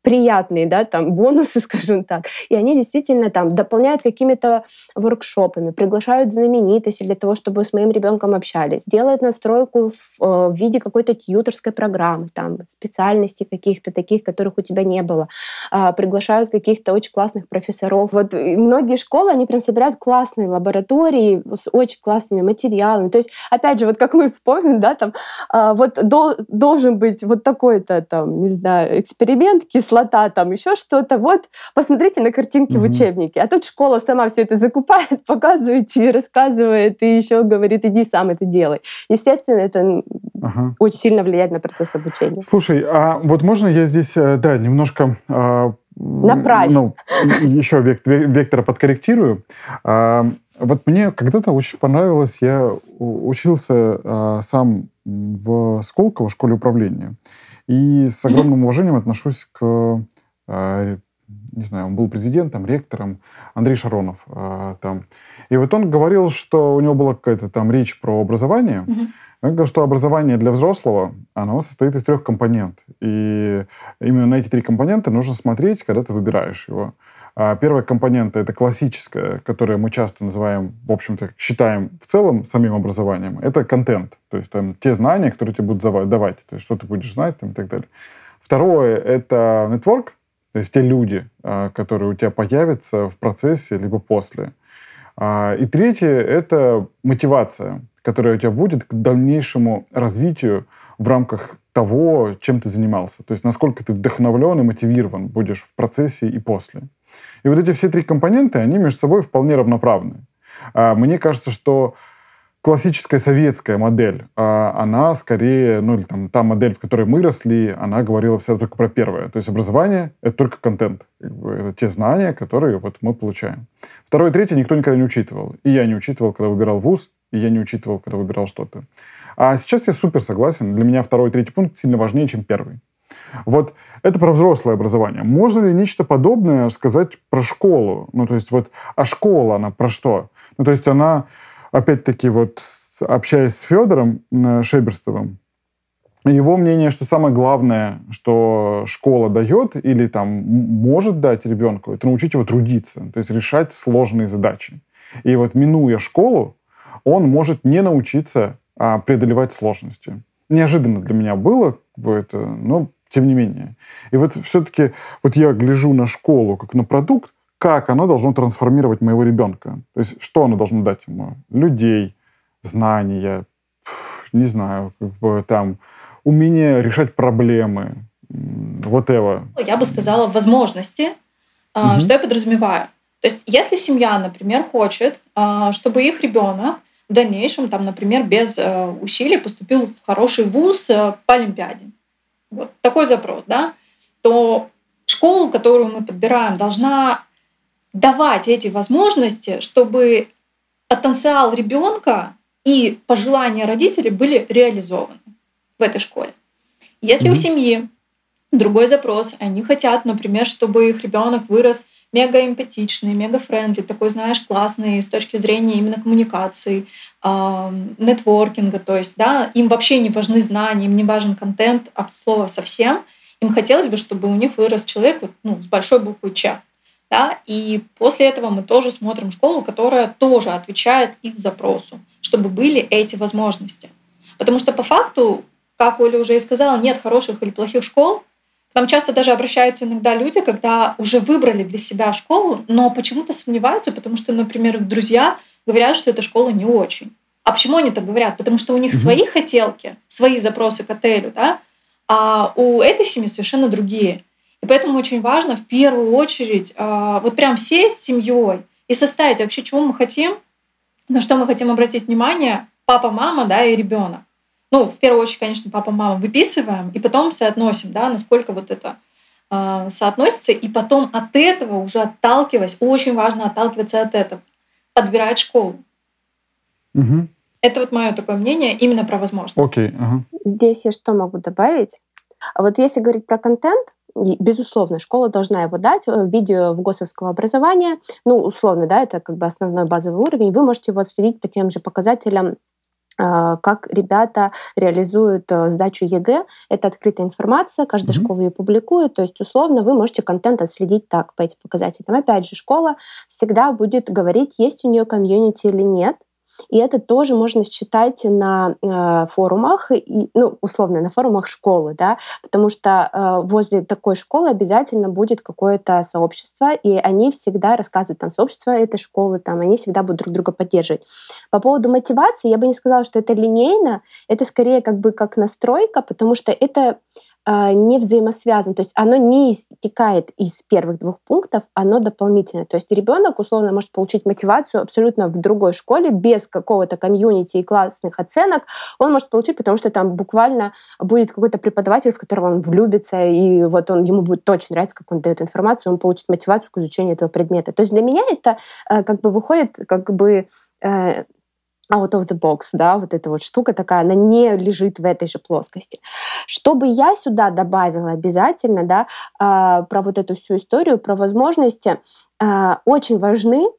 приятные, да, там, бонусы, скажем так. И они действительно там дополняют какими-то воркшопами, приглашают знаменитостей для того, чтобы с моим ребенком общались, делают настройку в, э, в виде какой-то тьюторской программы, там, специальностей каких-то таких, которых у тебя не было, а, приглашают каких-то очень классных профессоров. Вот многие школы, они прям собирают классные лаборатории с очень классными материалами. То есть, опять же, вот как мы вспомним, да, там, а, вот дол- должен быть вот такой-то, там, не знаю, эксперимент, кислота, там еще что-то. Вот, посмотрите на картинки угу. в учебнике. А тут школа сама все это закупает, показывает тебе, рассказывает и еще говорит, иди сам это делай. Естественно, это ага. очень сильно влияет на процесс обучения. Слушай, а вот можно я здесь, э, да, немножко... А, Направь. Ну, еще вектора подкорректирую. А, вот мне когда-то очень понравилось, я учился а, сам в Сколково, в школе управления. И с огромным уважением отношусь к, э, не знаю, он был президентом, ректором, Андрей Шаронов э, там. И вот он говорил, что у него была какая-то там речь про образование. Mm-hmm. Он говорил, что образование для взрослого, оно состоит из трех компонентов. И именно на эти три компонента нужно смотреть, когда ты выбираешь его. А первая компонента — это классическая, которую мы часто называем, в общем-то, считаем в целом самим образованием. Это контент, то есть там, те знания, которые тебе будут давать, то есть что ты будешь знать там, и так далее. Второе — это network, то есть те люди, а, которые у тебя появятся в процессе либо после. А, и третье — это мотивация, которая у тебя будет к дальнейшему развитию в рамках того, чем ты занимался. То есть насколько ты вдохновлен и мотивирован будешь в процессе и после. И вот эти все три компонента, они между собой вполне равноправны. А, мне кажется, что классическая советская модель, а, она скорее, ну или там та модель, в которой мы росли, она говорила всегда только про первое. То есть образование — это только контент. Это те знания, которые вот мы получаем. Второе и третье никто никогда не учитывал. И я не учитывал, когда выбирал вуз, и я не учитывал, когда выбирал что-то. А сейчас я супер согласен. Для меня второй и третий пункт сильно важнее, чем первый. Вот это про взрослое образование. Можно ли нечто подобное сказать про школу? Ну, то есть вот, а школа, она про что? Ну, то есть она, опять-таки, вот общаясь с Федором э, Шеберстовым, его мнение, что самое главное, что школа дает или там может дать ребенку, это научить его трудиться, то есть решать сложные задачи. И вот минуя школу, он может не научиться а, преодолевать сложности. Неожиданно для меня было это, но тем не менее. И вот все-таки вот я гляжу на школу как на продукт, как оно должно трансформировать моего ребенка. То есть что оно должно дать ему? Людей, знания, не знаю, как бы там умение решать проблемы, вот это. Я бы сказала возможности, угу. что я подразумеваю. То есть, если семья, например, хочет, а, чтобы их ребенок в дальнейшем, там, например, без э, усилий поступил в хороший вуз э, по Олимпиаде, вот такой запрос, да, то школу, которую мы подбираем, должна давать эти возможности, чтобы потенциал ребенка и пожелания родителей были реализованы в этой школе. Если mm-hmm. у семьи другой запрос, они хотят, например, чтобы их ребенок вырос мега эмпатичный, мега френдли, такой, знаешь, классный с точки зрения именно коммуникации, нетворкинга, то есть, да, им вообще не важны знания, им не важен контент от слова совсем. Им хотелось бы, чтобы у них вырос человек вот, ну, с большой буквы Ч. Да? И после этого мы тоже смотрим школу, которая тоже отвечает их запросу, чтобы были эти возможности. Потому что по факту, как Оля уже и сказала, нет хороших или плохих школ. К нам часто даже обращаются иногда люди, когда уже выбрали для себя школу, но почему-то сомневаются, потому что, например, друзья говорят, что эта школа не очень. А почему они так говорят? Потому что у них угу. свои хотелки, свои запросы к отелю, да, а у этой семьи совершенно другие. И поэтому очень важно в первую очередь а, вот прям сесть с семьей и составить вообще, чего мы хотим, на что мы хотим обратить внимание, папа, мама, да, и ребенок. Ну, в первую очередь, конечно, папа, мама выписываем, и потом соотносим, да, насколько вот это э, соотносится, и потом от этого уже отталкиваясь, очень важно отталкиваться от этого, подбирать школу. Угу. Это вот мое такое мнение именно про возможности. Окей. Ага. Здесь я что могу добавить? А вот если говорить про контент, безусловно, школа должна его дать в виде ВГОСовского образования. Ну, условно, да, это как бы основной базовый уровень. Вы можете его отследить по тем же показателям как ребята реализуют э, сдачу ЕГЭ. Это открытая информация, каждая mm-hmm. школа ее публикует. То есть, условно, вы можете контент отследить так по этим показателям. Опять же, школа всегда будет говорить, есть у нее комьюнити или нет. И это тоже можно считать на э, форумах, и, ну, условно, на форумах школы, да, потому что э, возле такой школы обязательно будет какое-то сообщество, и они всегда рассказывают там сообщество этой школы, там, они всегда будут друг друга поддерживать. По поводу мотивации, я бы не сказала, что это линейно, это скорее как бы как настройка, потому что это не взаимосвязано, то есть оно не истекает из первых двух пунктов, оно дополнительное. То есть ребенок условно может получить мотивацию абсолютно в другой школе без какого-то комьюнити и классных оценок. Он может получить, потому что там буквально будет какой-то преподаватель, в которого он влюбится, и вот он ему будет точно нравиться, как он дает информацию, он получит мотивацию к изучению этого предмета. То есть для меня это э, как бы выходит как бы э, out of the box, да, вот эта вот штука такая, она не лежит в этой же плоскости. Чтобы я сюда добавила обязательно, да, э, про вот эту всю историю, про возможности, э, очень важны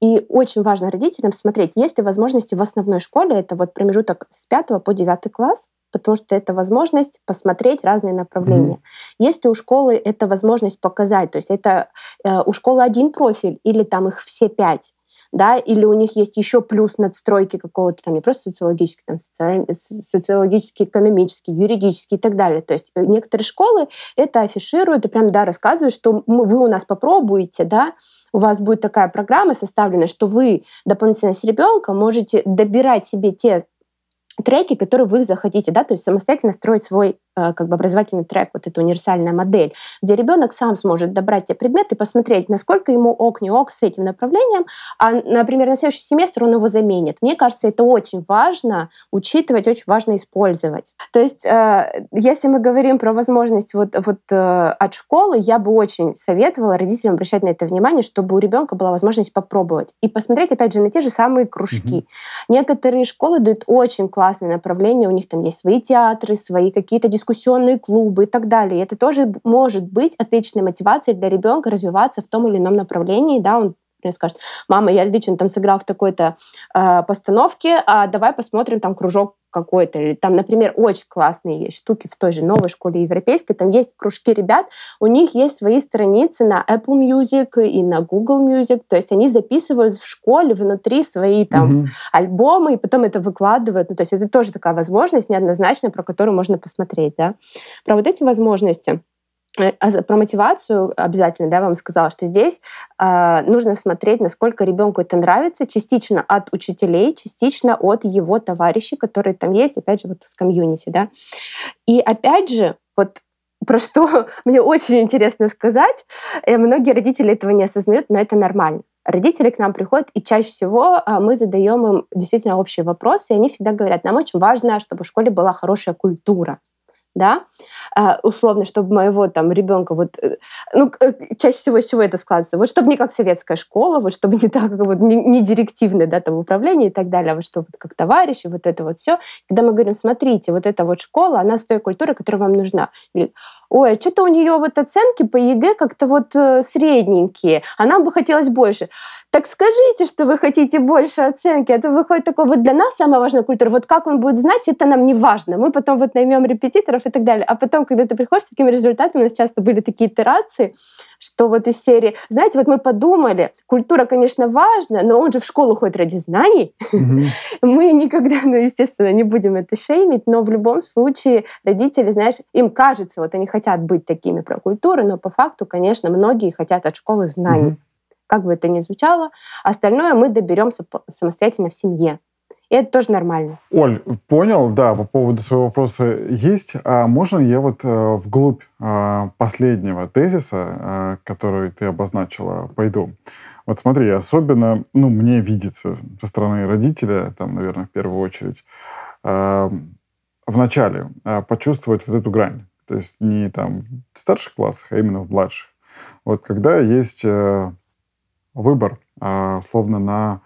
и очень важно родителям смотреть, есть ли возможности в основной школе, это вот промежуток с 5 по 9 класс, потому что это возможность посмотреть разные направления. Mm-hmm. Если у школы это возможность показать, то есть это э, у школы один профиль или там их все пять, да, или у них есть еще плюс надстройки какого-то там не просто социологический, там социологический, экономический, юридический и так далее. То есть э, некоторые школы это афишируют и прям, да, рассказывают, что мы, вы у нас попробуете, да, у вас будет такая программа составлена, что вы дополнительно с ребенком можете добирать себе те треки, которые вы захотите, да, то есть самостоятельно строить свой как бы образовательный трек, вот эта универсальная модель, где ребенок сам сможет добрать те предметы посмотреть, насколько ему ок, не ок с этим направлением, а, например, на следующий семестр он его заменит. Мне кажется, это очень важно учитывать, очень важно использовать. То есть, э, если мы говорим про возможность вот, вот э, от школы, я бы очень советовала родителям обращать на это внимание, чтобы у ребенка была возможность попробовать и посмотреть, опять же, на те же самые кружки. Mm-hmm. Некоторые школы дают очень классные направления, у них там есть свои театры, свои какие-то дискуссионные клубы и так далее. И это тоже может быть отличной мотивацией для ребенка развиваться в том или ином направлении, да, он например, скажет, мама, я лично там сыграл в такой-то э, постановке, а давай посмотрим там кружок какой-то. Или там, например, очень классные есть штуки в той же новой школе европейской. Там есть кружки ребят, у них есть свои страницы на Apple Music и на Google Music. То есть они записывают в школе внутри свои там mm-hmm. альбомы, и потом это выкладывают. Ну, то есть это тоже такая возможность неоднозначная, про которую можно посмотреть. Да? Про вот эти возможности про мотивацию обязательно, да, вам сказала, что здесь э, нужно смотреть, насколько ребенку это нравится, частично от учителей, частично от его товарищей, которые там есть, опять же, вот с комьюнити, да. И опять же, вот про что мне очень интересно сказать, э, многие родители этого не осознают, но это нормально. Родители к нам приходят, и чаще всего а, мы задаем им действительно общие вопросы, и они всегда говорят, нам очень важно, чтобы в школе была хорошая культура да, а, условно, чтобы моего там ребенка вот, э, ну, э, чаще всего из чего это складывается? Вот чтобы не как советская школа, вот чтобы не так, вот не, не директивное, да, там управление и так далее, а вот чтобы как товарищи, вот это вот все. Когда мы говорим, смотрите, вот эта вот школа, она с той культурой, которая вам нужна. Говорит, ой, а что-то у нее вот оценки по ЕГЭ как-то вот э, средненькие, а нам бы хотелось больше. Так скажите, что вы хотите больше оценки, а то выходит такое, вот для нас самая важная культура, вот как он будет знать, это нам не важно. Мы потом вот наймем репетиторов и так далее. А потом, когда ты приходишь с такими результатами, у нас часто были такие итерации, что вот из серии, знаете, вот мы подумали, культура, конечно, важна, но он же в школу ходит ради знаний. Мы никогда, ну, естественно, не будем это шеймить, но в любом случае родители, знаешь, им кажется, вот они хотят быть такими про культуру, но по факту, конечно, многие хотят от школы знаний как бы это ни звучало. Остальное мы доберемся самостоятельно в семье. И это тоже нормально. Оль, понял, да, по поводу своего вопроса есть. А можно я вот э, вглубь э, последнего тезиса, э, который ты обозначила, пойду? Вот смотри, особенно, ну, мне видится со стороны родителя, там, наверное, в первую очередь, э, вначале э, почувствовать вот эту грань. То есть не там в старших классах, а именно в младших. Вот когда есть э, выбор, а, словно на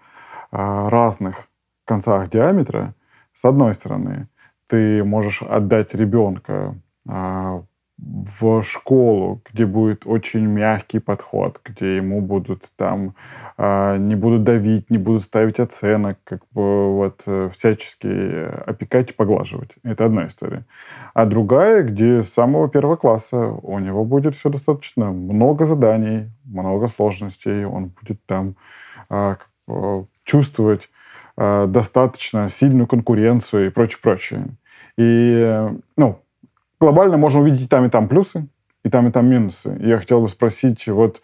а, разных концах диаметра. С одной стороны, ты можешь отдать ребенка а, в школу, где будет очень мягкий подход, где ему будут там не будут давить, не будут ставить оценок, как бы вот э, всячески опекать и поглаживать. Это одна история. А другая, где с самого первого класса у него будет все достаточно много заданий, много сложностей, он будет там а, чувствовать а, достаточно сильную конкуренцию и прочее, прочее. И, ну, глобально можно увидеть и там, и там плюсы, и там, и там минусы. И я хотел бы спросить вот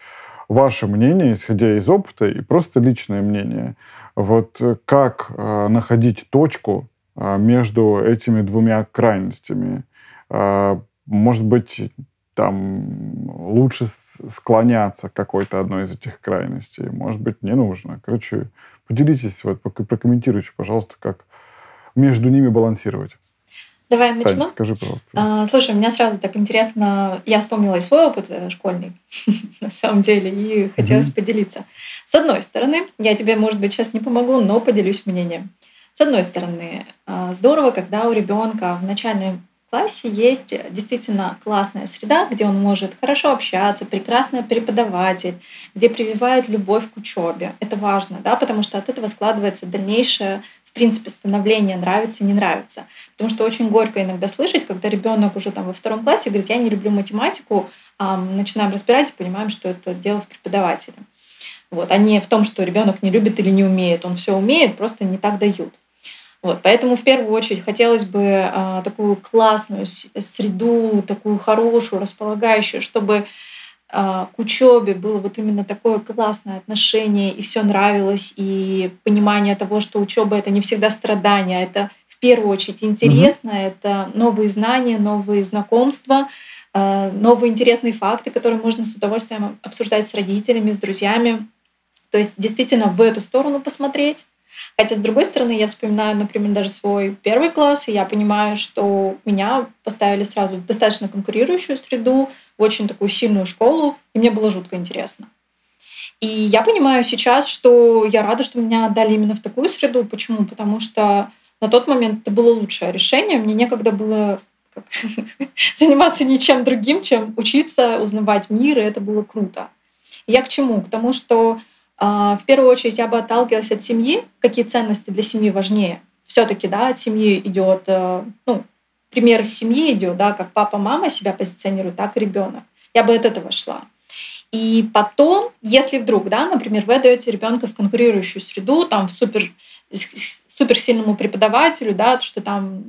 ваше мнение, исходя из опыта, и просто личное мнение. Вот как э, находить точку э, между этими двумя крайностями? Э, может быть, там лучше склоняться к какой-то одной из этих крайностей. Может быть, не нужно. Короче, поделитесь, вот, прокомментируйте, пожалуйста, как между ними балансировать. Давай я начну. Тань, скажи, пожалуйста. А, слушай, меня сразу так интересно, я вспомнила и свой опыт э, школьный, на самом деле, и хотелось mm-hmm. поделиться. С одной стороны, я тебе, может быть, сейчас не помогу, но поделюсь мнением. С одной стороны, а, здорово, когда у ребенка в начальной классе есть действительно классная среда, где он может хорошо общаться, прекрасный преподаватель, где прививает любовь к учебе. Это важно, да, потому что от этого складывается дальнейшее в принципе, становление нравится, не нравится. Потому что очень горько иногда слышать, когда ребенок уже там во втором классе говорит, я не люблю математику, а начинаем разбирать и понимаем, что это дело в преподавателе. Вот, а не в том, что ребенок не любит или не умеет. Он все умеет, просто не так дают. Вот, поэтому в первую очередь хотелось бы а, такую классную среду, такую хорошую, располагающую, чтобы а, к учебе было вот именно такое классное отношение, и все нравилось, и понимание того, что учеба это не всегда страдания, а это в первую очередь интересно, mm-hmm. это новые знания, новые знакомства, а, новые интересные факты, которые можно с удовольствием обсуждать с родителями, с друзьями. То есть действительно в эту сторону посмотреть. Хотя, с другой стороны, я вспоминаю, например, даже свой первый класс, и я понимаю, что меня поставили сразу в достаточно конкурирующую среду, в очень такую сильную школу, и мне было жутко интересно. И я понимаю сейчас, что я рада, что меня отдали именно в такую среду. Почему? Потому что на тот момент это было лучшее решение. Мне некогда было как, заниматься ничем другим, чем учиться, узнавать мир, и это было круто. Я к чему? К тому, что в первую очередь я бы отталкивалась от семьи, какие ценности для семьи важнее. Все-таки, да, от семьи идет, э, ну, пример семьи идет, да, как папа, мама себя позиционируют, так и ребенок. Я бы от этого шла. И потом, если вдруг, да, например, вы отдаете ребенка в конкурирующую среду, там в супер, суперсильному преподавателю, да, что там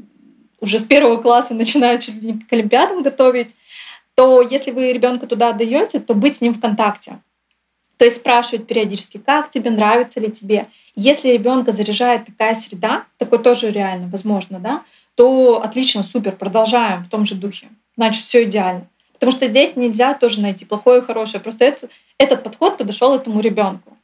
уже с первого класса начинают чуть ли не к олимпиадам готовить, то если вы ребенка туда отдаете, то быть с ним в контакте. То есть спрашивать периодически, как тебе, нравится ли тебе. Если ребенка заряжает такая среда, такое тоже реально возможно, да, то отлично, супер, продолжаем в том же духе. Значит, все идеально. Потому что здесь нельзя тоже найти плохое и хорошее. Просто это, этот подход подошел этому ребенку.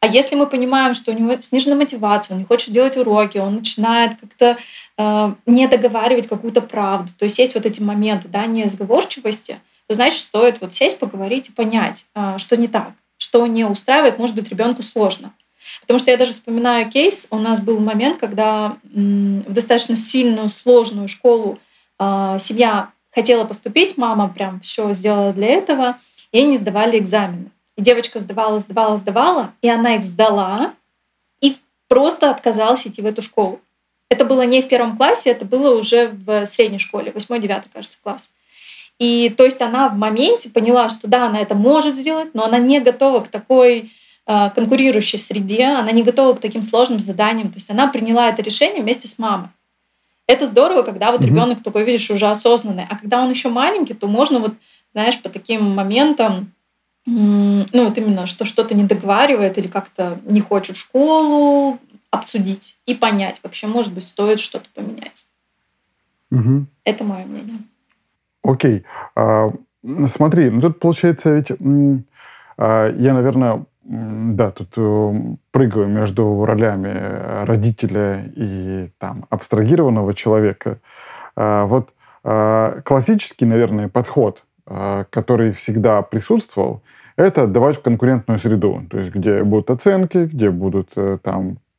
А если мы понимаем, что у него снижена мотивация, он не хочет делать уроки, он начинает как-то э, не договаривать какую-то правду, то есть есть вот эти моменты да, несговорчивости, то значит стоит вот сесть, поговорить и понять, э, что не так, что не устраивает, может быть, ребенку сложно. Потому что я даже вспоминаю кейс, у нас был момент, когда в достаточно сильную, сложную школу э, семья хотела поступить, мама прям все сделала для этого, и они сдавали экзамены. И девочка сдавала, сдавала, сдавала, и она их сдала, и просто отказалась идти в эту школу. Это было не в первом классе, это было уже в средней школе, 8-9, кажется, класс. И то есть она в моменте поняла, что да, она это может сделать, но она не готова к такой э, конкурирующей среде, она не готова к таким сложным заданиям. То есть она приняла это решение вместе с мамой. Это здорово, когда вот mm-hmm. ребенок такой, видишь, уже осознанный. А когда он еще маленький, то можно вот, знаешь, по таким моментам ну вот именно, что что-то не договаривает или как-то не хочет школу обсудить и понять, вообще, может быть, стоит что-то поменять. Угу. Это мое мнение. Окей. А, смотри, ну тут получается ведь а, я, наверное, да, тут э, прыгаю между ролями родителя и там абстрагированного человека. А, вот а, классический, наверное, подход, который всегда присутствовал, это отдавать в конкурентную среду, то есть где будут оценки, где будут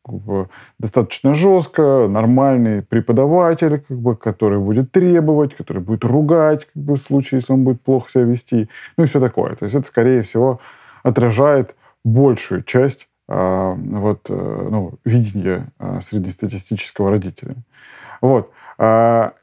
э, там достаточно жестко, нормальный преподаватель, как бы, который будет требовать, который будет ругать как бы, в случае, если он будет плохо себя вести, ну и все такое. То есть это, скорее всего, отражает большую часть э, вот, э, ну, видения э, среднестатистического родителя. Вот. А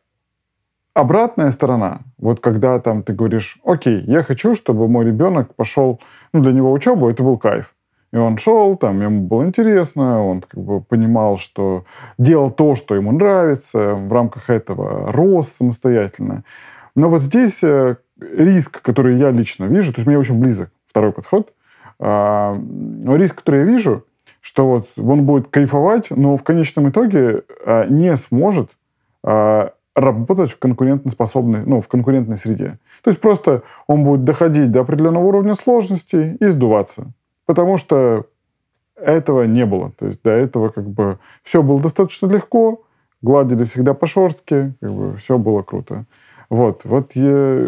обратная сторона, вот когда там ты говоришь, окей, я хочу, чтобы мой ребенок пошел, ну, для него учеба это был кайф. И он шел, там ему было интересно, он как бы понимал, что делал то, что ему нравится, в рамках этого рос самостоятельно. Но вот здесь э, риск, который я лично вижу, то есть мне очень близок второй подход, а, но риск, который я вижу, что вот он будет кайфовать, но в конечном итоге а, не сможет а, работать в конкурентоспособной, ну, в конкурентной среде. То есть просто он будет доходить до определенного уровня сложности и сдуваться. Потому что этого не было. То есть до этого как бы все было достаточно легко, гладили всегда по шорстке, как бы все было круто. Вот, вот я...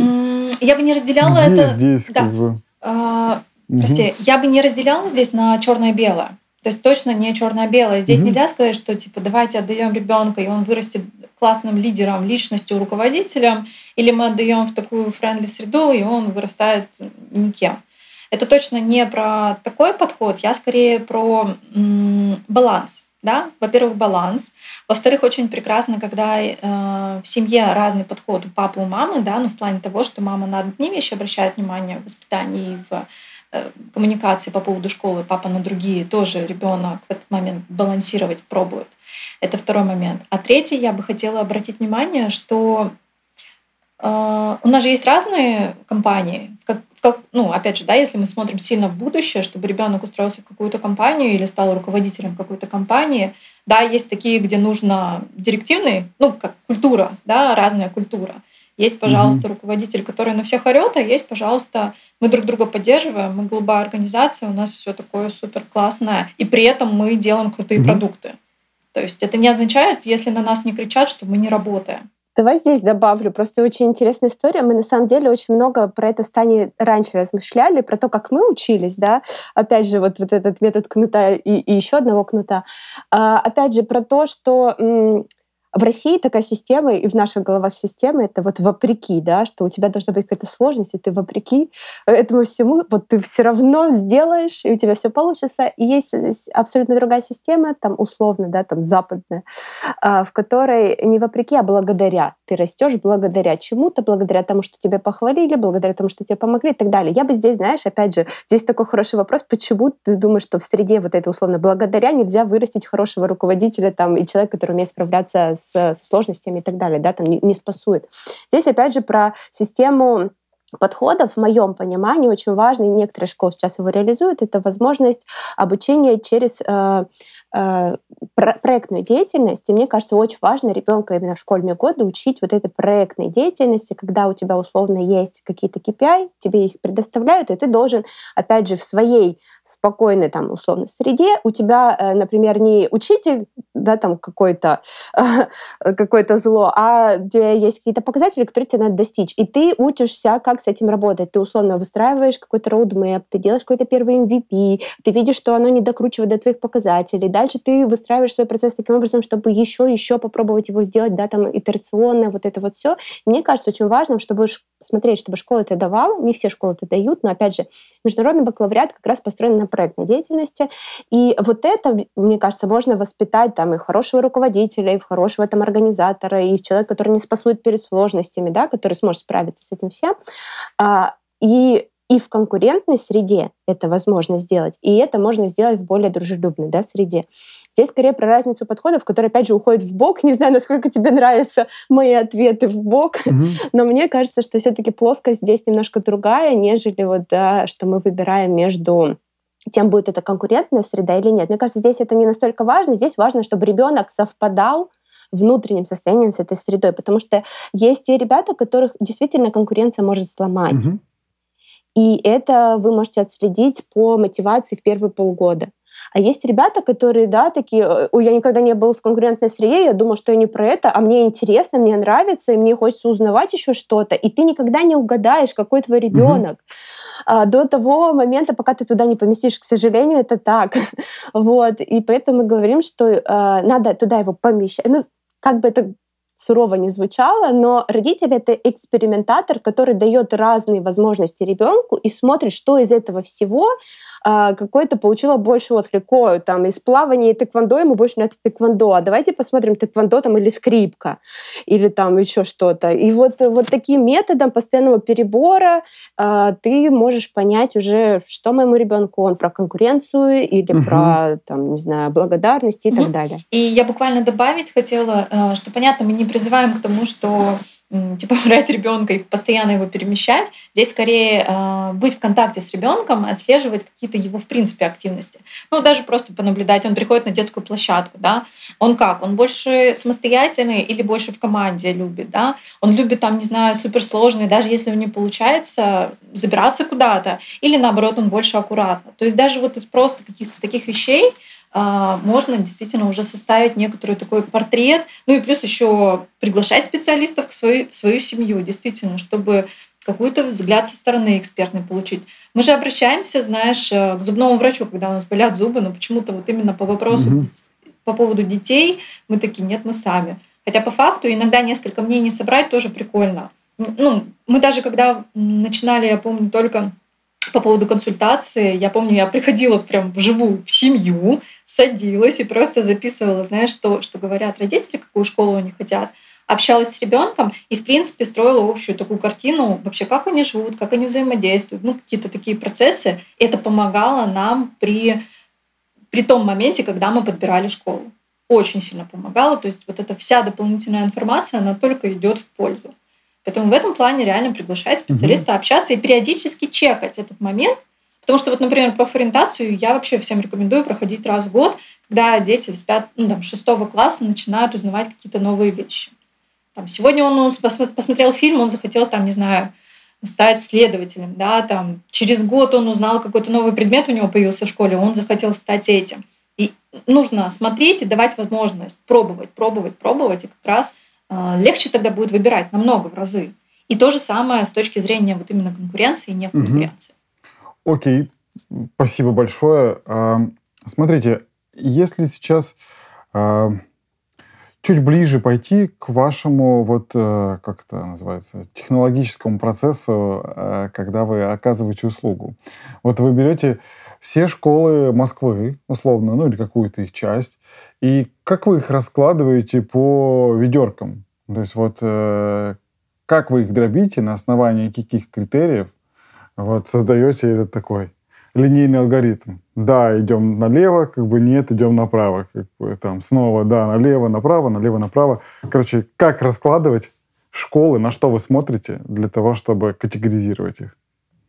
Я бы не разделяла это... здесь да. как бы... А, прости, угу. я бы не разделяла здесь на черное-белое. То есть точно не черно-белое. Здесь угу. нельзя сказать, что типа давайте отдаем ребенка, и он вырастет классным лидером, личностью, руководителем, или мы отдаем в такую френдли среду, и он вырастает никем. Это точно не про такой подход, я скорее про баланс. Да? Во-первых, баланс. Во-вторых, очень прекрасно, когда э, в семье разный подход у папы, у мамы, да, ну, в плане того, что мама на одни вещи обращает внимание в воспитании и в э, коммуникации по поводу школы, папа на другие, тоже ребенок в этот момент балансировать пробует. Это второй момент. А третий, я бы хотела обратить внимание, что э, у нас же есть разные компании. Как, как, ну, опять же, да, если мы смотрим сильно в будущее, чтобы ребенок устроился в какую-то компанию или стал руководителем какой-то компании, да, есть такие, где нужно директивный, ну, как культура, да, разная культура. Есть, пожалуйста, mm-hmm. руководитель, который на всех орет, а есть, пожалуйста, мы друг друга поддерживаем, мы голубая организация, у нас все такое супер классное, и при этом мы делаем крутые mm-hmm. продукты. То есть это не означает, если на нас не кричат, что мы не работаем. Давай здесь добавлю. Просто очень интересная история. Мы на самом деле очень много про это стане раньше размышляли, про то, как мы учились, да. Опять же, вот, вот этот метод кнута и, и еще одного кнута. А, опять же, про то, что в России такая система, и в наших головах система, это вот вопреки, да, что у тебя должна быть какая-то сложность, и ты вопреки этому всему, вот ты все равно сделаешь, и у тебя все получится. И есть абсолютно другая система, там условно, да, там западная, а, в которой не вопреки, а благодаря. Ты растешь благодаря чему-то, благодаря тому, что тебя похвалили, благодаря тому, что тебе помогли и так далее. Я бы здесь, знаешь, опять же, здесь такой хороший вопрос, почему ты думаешь, что в среде вот это условно благодаря нельзя вырастить хорошего руководителя там и человека, который умеет справляться с, со сложностями и так далее, да, там не, не спасует. Здесь опять же про систему подходов, в моем понимании, очень важный, некоторые школы сейчас его реализуют, это возможность обучения через э, э, проектную деятельность. И мне кажется, очень важно ребенка именно в школьные годы учить вот этой проектной деятельности, когда у тебя условно есть какие-то KPI, тебе их предоставляют, и ты должен, опять же, в своей спокойной там условно среде, у тебя, э, например, не учитель, да, там какой-то какое-то зло, а тебя есть какие-то показатели, которые тебе надо достичь, и ты учишься, как с этим работать. Ты условно выстраиваешь какой-то роудмэп, ты делаешь какой-то первый MVP, ты видишь, что оно не докручивает до твоих показателей. Дальше ты выстраиваешь свой процесс таким образом, чтобы еще, еще попробовать его сделать, да, там итерационно, вот это вот все. Мне кажется, очень важно, чтобы смотреть, чтобы школа это давала. Не все школы это дают, но опять же, международный бакалавриат как раз построен на проектной деятельности. И вот это, мне кажется, можно воспитать там и хорошего руководителя, и в хорошего там организатора, и в человека, который не спасует перед сложностями, да, который сможет справиться с этим всем. А, и и в конкурентной среде это возможно сделать, и это можно сделать в более дружелюбной да, среде. Здесь скорее про разницу подходов, которые, опять же, уходят в бок. Не знаю, насколько тебе нравятся мои ответы в бок, mm-hmm. но мне кажется, что все-таки плоскость здесь немножко другая, нежели вот, да, что мы выбираем между тем, будет это конкурентная среда или нет. Мне кажется, здесь это не настолько важно. Здесь важно, чтобы ребенок совпадал внутренним состоянием с этой средой, потому что есть те ребята, которых действительно конкуренция может сломать. Mm-hmm. И это вы можете отследить по мотивации в первые полгода. А есть ребята, которые, да, такие, ой, я никогда не был в конкурентной среде, я думал, что я не про это, а мне интересно, мне нравится, и мне хочется узнавать еще что-то. И ты никогда не угадаешь, какой твой ребенок. Mm-hmm. До того момента, пока ты туда не поместишь, к сожалению, это так. вот. И поэтому мы говорим, что э, надо туда его помещать. Ну, как бы это сурово не звучало, но родитель это экспериментатор, который дает разные возможности ребенку и смотрит, что из этого всего а, какой-то получила больше отклик. О, там из плавания и тэквондо ему больше нравится тэквондо, а давайте посмотрим тэквондо там или скрипка, или там еще что-то. И вот, вот таким методом постоянного перебора а, ты можешь понять уже, что моему ребенку, он про конкуренцию или угу. про, там, не знаю, благодарность и угу. так далее. И я буквально добавить хотела, э, что, понятно, мы не призываем к тому, что типа брать ребенка и постоянно его перемещать. Здесь скорее э, быть в контакте с ребенком, отслеживать какие-то его в принципе активности. Ну даже просто понаблюдать. Он приходит на детскую площадку, да. Он как? Он больше самостоятельный или больше в команде любит, да? Он любит там, не знаю, суперсложные, даже если у него не получается забираться куда-то, или наоборот он больше аккуратно. То есть даже вот из просто каких-то таких вещей можно действительно уже составить некоторый такой портрет, ну и плюс еще приглашать специалистов в свою, в свою семью, действительно, чтобы какой-то взгляд со стороны экспертный получить. Мы же обращаемся, знаешь, э, к зубному врачу, когда у нас болят зубы, но почему-то вот именно по вопросу, угу. по поводу детей, мы такие, нет, мы сами. Хотя по факту иногда несколько мнений собрать тоже прикольно. Ну, мы даже когда начинали, я помню, только по поводу консультации, я помню, я приходила прям вживую в семью, садилась и просто записывала, знаешь, что, что говорят родители, какую школу они хотят, общалась с ребенком и, в принципе, строила общую такую картину вообще, как они живут, как они взаимодействуют, ну, какие-то такие процессы. Это помогало нам при, при том моменте, когда мы подбирали школу. Очень сильно помогало. То есть вот эта вся дополнительная информация, она только идет в пользу. Поэтому в этом плане реально приглашать специалиста угу. общаться и периодически чекать этот момент. Потому что, вот, например, профориентацию я вообще всем рекомендую проходить раз в год, когда дети с 5, ну, там, 6 класса начинают узнавать какие-то новые вещи. Там, сегодня он посмотрел фильм, он захотел, там, не знаю, стать следователем, да, там, через год он узнал какой-то новый предмет у него появился в школе, он захотел стать этим. И нужно смотреть и давать возможность пробовать, пробовать, пробовать, и как раз легче тогда будет выбирать намного в разы. И то же самое с точки зрения вот именно конкуренции и не конкуренции. Угу. Окей, спасибо большое. А, смотрите, если сейчас а, чуть ближе пойти к вашему, вот э, как это называется, технологическому процессу, когда вы оказываете услугу. Вот вы берете все школы Москвы, условно, ну или какую-то их часть, и как вы их раскладываете по ведеркам? То есть вот э, как вы их дробите, на основании каких критериев вот, создаете этот такой линейный алгоритм. Да, идем налево, как бы нет, идем направо. Как бы, там снова, да, налево, направо, налево, направо. Короче, как раскладывать, школы, на что вы смотрите для того, чтобы категоризировать их?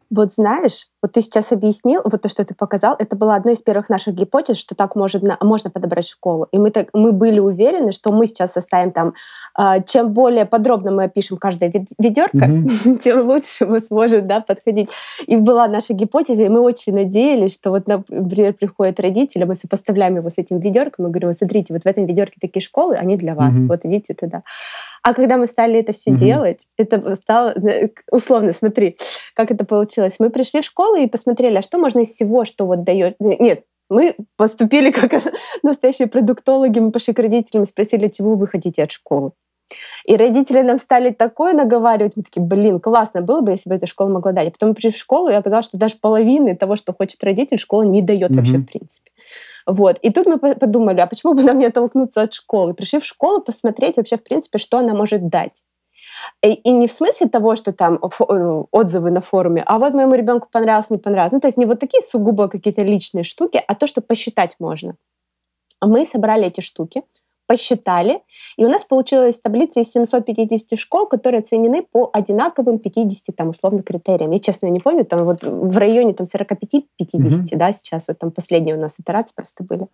Вот знаешь, вот ты сейчас объяснил, вот то, что ты показал, это была одной из первых наших гипотез, что так может, можно подобрать школу. И мы, так, мы были уверены, что мы сейчас составим там, э, чем более подробно мы опишем каждое ведерко, mm-hmm. тем лучше мы сможем да, подходить. И была наша гипотеза, и мы очень надеялись, что вот, например, приходит родитель, мы сопоставляем его с этим ведерком, и говорим, вот смотрите, вот в этом ведерке такие школы, они для вас, mm-hmm. вот идите туда. А когда мы стали это все mm-hmm. делать, это стало условно, смотри, как это получилось. Мы пришли в школу и посмотрели, а что можно из всего, что вот дает. Нет, мы поступили как настоящие продуктологи, мы пошли к родителям и спросили, чего вы хотите от школы. И родители нам стали такое наговаривать, мы такие, блин, классно было бы, если бы эта школа могла дать. А потом мы пришли в школу, и оказалось, что даже половины того, что хочет родитель, школа не дает mm-hmm. вообще в принципе. Вот. И тут мы подумали, а почему бы нам не оттолкнуться от школы? Пришли в школу посмотреть вообще, в принципе, что она может дать. И, не в смысле того, что там э, отзывы на форуме, а вот моему ребенку понравилось, не понравилось. Ну, то есть не вот такие сугубо какие-то личные штуки, а то, что посчитать можно. Мы собрали эти штуки, посчитали, и у нас получилась таблица из 750 школ, которые оценены по одинаковым 50 там условно критериям. Я честно не помню, там вот в районе там 45-50, mm-hmm. да, сейчас вот там последние у нас итерации просто были.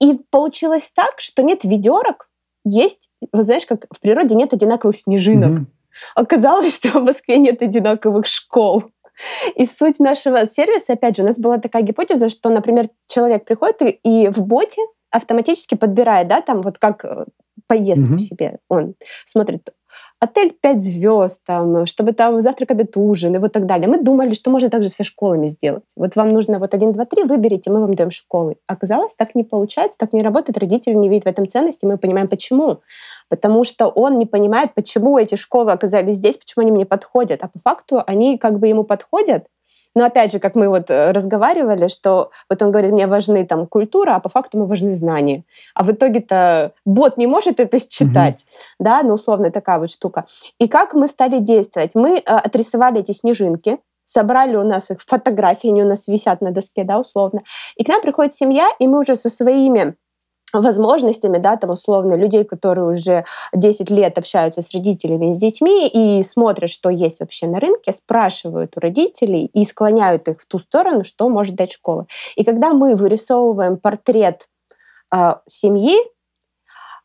И получилось так, что нет ведерок, есть, вот знаешь, как в природе нет одинаковых снежинок. Mm-hmm. Оказалось, что в Москве нет одинаковых школ. И суть нашего сервиса, опять же, у нас была такая гипотеза, что, например, человек приходит и, и в боте автоматически подбирает, да, там вот как э, поездку угу. себе. Он смотрит отель 5 звезд, там, чтобы там завтрак, обед, ужин и вот так далее. Мы думали, что можно также со школами сделать. Вот вам нужно вот 1, 2, 3, выберите, мы вам даем школы. Оказалось, так не получается, так не работает, родители не видят в этом ценности, мы понимаем, почему. Потому что он не понимает, почему эти школы оказались здесь, почему они мне подходят. А по факту они как бы ему подходят, но опять же, как мы вот э, разговаривали, что вот он говорит, мне важны там культура, а по факту ему важны знания. А в итоге-то бот не может это считать, угу. да, ну условно такая вот штука. И как мы стали действовать? Мы э, отрисовали эти снежинки, собрали у нас их фотографии, они у нас висят на доске, да, условно. И к нам приходит семья, и мы уже со своими возможностями, да, там условно людей, которые уже 10 лет общаются с родителями и с детьми и смотрят, что есть вообще на рынке, спрашивают у родителей и склоняют их в ту сторону, что может дать школа. И когда мы вырисовываем портрет э, семьи,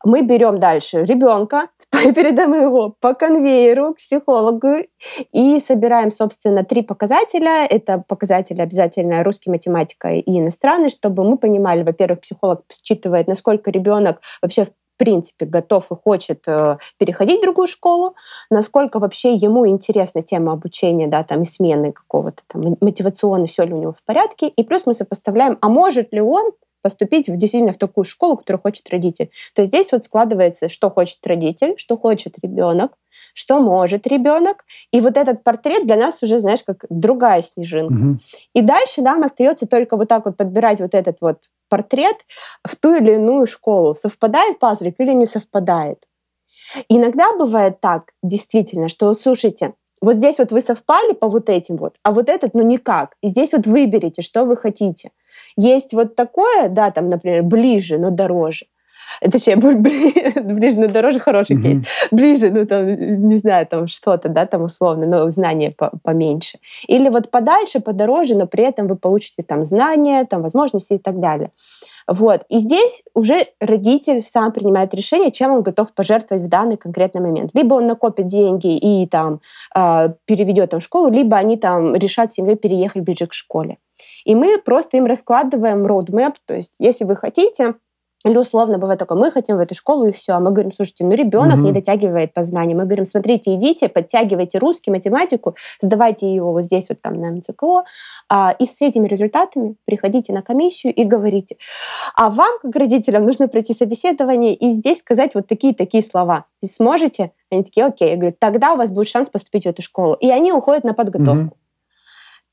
мы берем дальше ребенка, передаем его по конвейеру к психологу и собираем, собственно, три показателя. Это показатели обязательно русский, математика и иностранный, чтобы мы понимали, во-первых, психолог считывает, насколько ребенок вообще в принципе готов и хочет э, переходить в другую школу, насколько вообще ему интересна тема обучения, да, там и смены какого-то там мотивационно, все ли у него в порядке, и плюс мы сопоставляем, а может ли он поступить в, действительно в такую школу, которую хочет родитель. То есть здесь вот складывается, что хочет родитель, что хочет ребенок, что может ребенок. И вот этот портрет для нас уже, знаешь, как другая снежинка. Угу. И дальше нам остается только вот так вот подбирать вот этот вот портрет в ту или иную школу. Совпадает пазлик или не совпадает. Иногда бывает так, действительно, что, слушайте, вот здесь вот вы совпали по вот этим вот, а вот этот, ну никак. И здесь вот выберите, что вы хотите. Есть вот такое, да, там, например, ближе, но дороже. Точнее, ближе, но дороже хороший mm-hmm. кейс. Ближе, ну, там, не знаю, там что-то, да, там условно, но знания по поменьше. Или вот подальше, подороже, но при этом вы получите там знания, там возможности и так далее. Вот. И здесь уже родитель сам принимает решение, чем он готов пожертвовать в данный конкретный момент. Либо он накопит деньги и там э, переведет там в школу, либо они там решат семьей переехать ближе к школе. И мы просто им раскладываем roadmap, то есть если вы хотите, или условно бывает такое, мы хотим в эту школу и все. А мы говорим, слушайте, ну ребенок угу. не дотягивает по знаниям. Мы говорим, смотрите, идите, подтягивайте русский, математику, сдавайте его вот здесь вот там на МЦКО, а, и с этими результатами приходите на комиссию и говорите. А вам, как родителям, нужно пройти собеседование и здесь сказать вот такие-такие слова. Вы сможете? Они такие, окей. Я говорю, тогда у вас будет шанс поступить в эту школу. И они уходят на подготовку. Угу.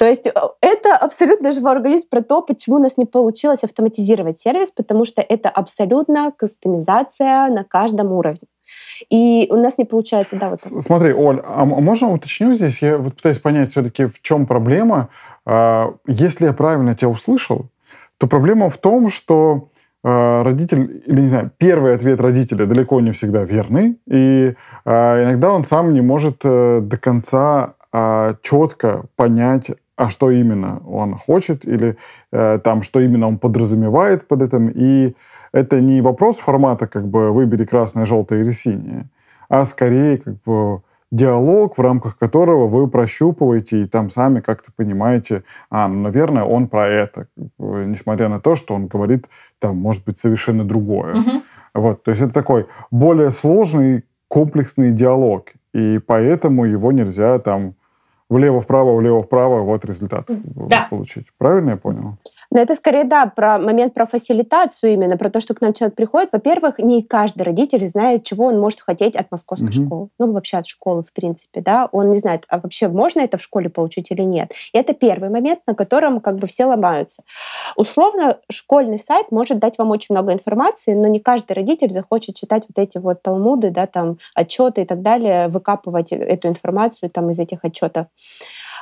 То есть э, это абсолютно живой организм про то, почему у нас не получилось автоматизировать сервис, потому что это абсолютно кастомизация на каждом уровне. И у нас не получается, да, вот. Смотри, Оль, а можно уточню здесь? Я вот пытаюсь понять все-таки, в чем проблема. А, если я правильно тебя услышал, то проблема в том, что э, родитель, или не знаю, первый ответ родителя далеко не всегда верный, и э, иногда он сам не может э, до конца э, четко понять, а что именно он хочет, или э, там, что именно он подразумевает под этим. И это не вопрос формата, как бы, выбери красное, желтое или синее, а скорее, как бы, диалог, в рамках которого вы прощупываете и там сами как-то понимаете, а, ну, наверное, он про это, несмотря на то, что он говорит, там, может быть, совершенно другое. Угу. Вот, то есть это такой более сложный, комплексный диалог, и поэтому его нельзя там влево-вправо, влево-вправо, вот результат да. получить. Правильно я понял? Но это скорее, да, про момент про фасилитацию именно, про то, что к нам человек приходит. Во-первых, не каждый родитель знает, чего он может хотеть от московской угу. школы. Ну, вообще от школы, в принципе, да. Он не знает, а вообще можно это в школе получить или нет. И это первый момент, на котором как бы все ломаются. Условно, школьный сайт может дать вам очень много информации, но не каждый родитель захочет читать вот эти вот талмуды, да, там, отчеты и так далее, выкапывать эту информацию там из этих отчетов.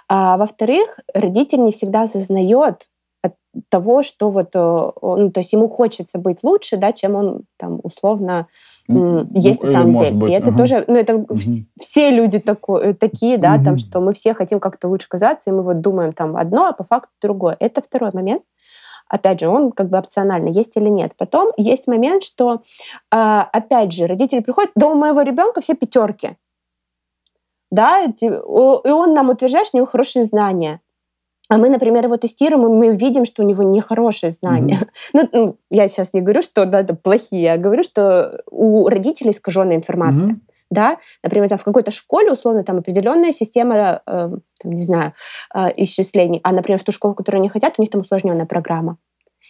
А, во-вторых, родитель не всегда осознает, того, что вот, э, ну, то есть ему хочется быть лучше, да, чем он там условно ну, есть на самом деле. Быть. И это ага. тоже, ну, это угу. все люди тако, э, такие, да, угу. там, что мы все хотим как-то лучше казаться, и мы вот думаем там одно, а по факту другое. Это второй момент. Опять же, он как бы опционально, есть или нет. Потом есть момент, что, а, опять же, родители приходят, да у моего ребенка все пятерки. Да, и он нам утверждает, что у него хорошие знания. А мы, например, его тестируем, и мы видим, что у него нехорошие знания. Mm-hmm. Ну, я сейчас не говорю, что да, это плохие, я говорю, что у родителей искаженная информация. Mm-hmm. Да, например, там в какой-то школе условно там определенная система, э, там, не знаю, э, исчислений, а, например, в ту школу, которую они хотят, у них там усложненная программа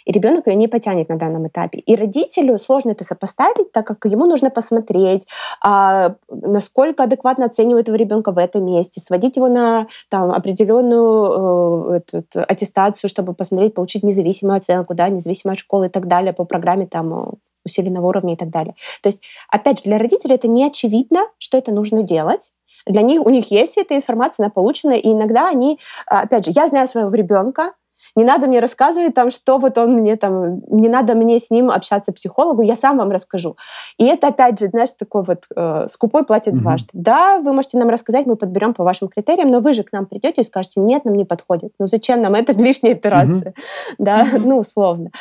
и ребенок ее не потянет на данном этапе. И родителю сложно это сопоставить, так как ему нужно посмотреть, а, насколько адекватно оценивают этого ребенка в этом месте, сводить его на там, определенную эту, аттестацию, чтобы посмотреть, получить независимую оценку, да, независимую от школы и так далее по программе там, усиленного уровня и так далее. То есть, опять же, для родителей это не очевидно, что это нужно делать, для них, у них есть эта информация, она получена, и иногда они, опять же, я знаю своего ребенка, не надо мне рассказывать там, что вот он мне там, не надо мне с ним общаться психологу, я сам вам расскажу. И это опять же, знаешь, такой вот э, скупой платит угу. дважды. Да, вы можете нам рассказать, мы подберем по вашим критериям, но вы же к нам придете и скажете, нет, нам не подходит. Ну зачем нам это лишняя операция? Угу. Да, ну условно.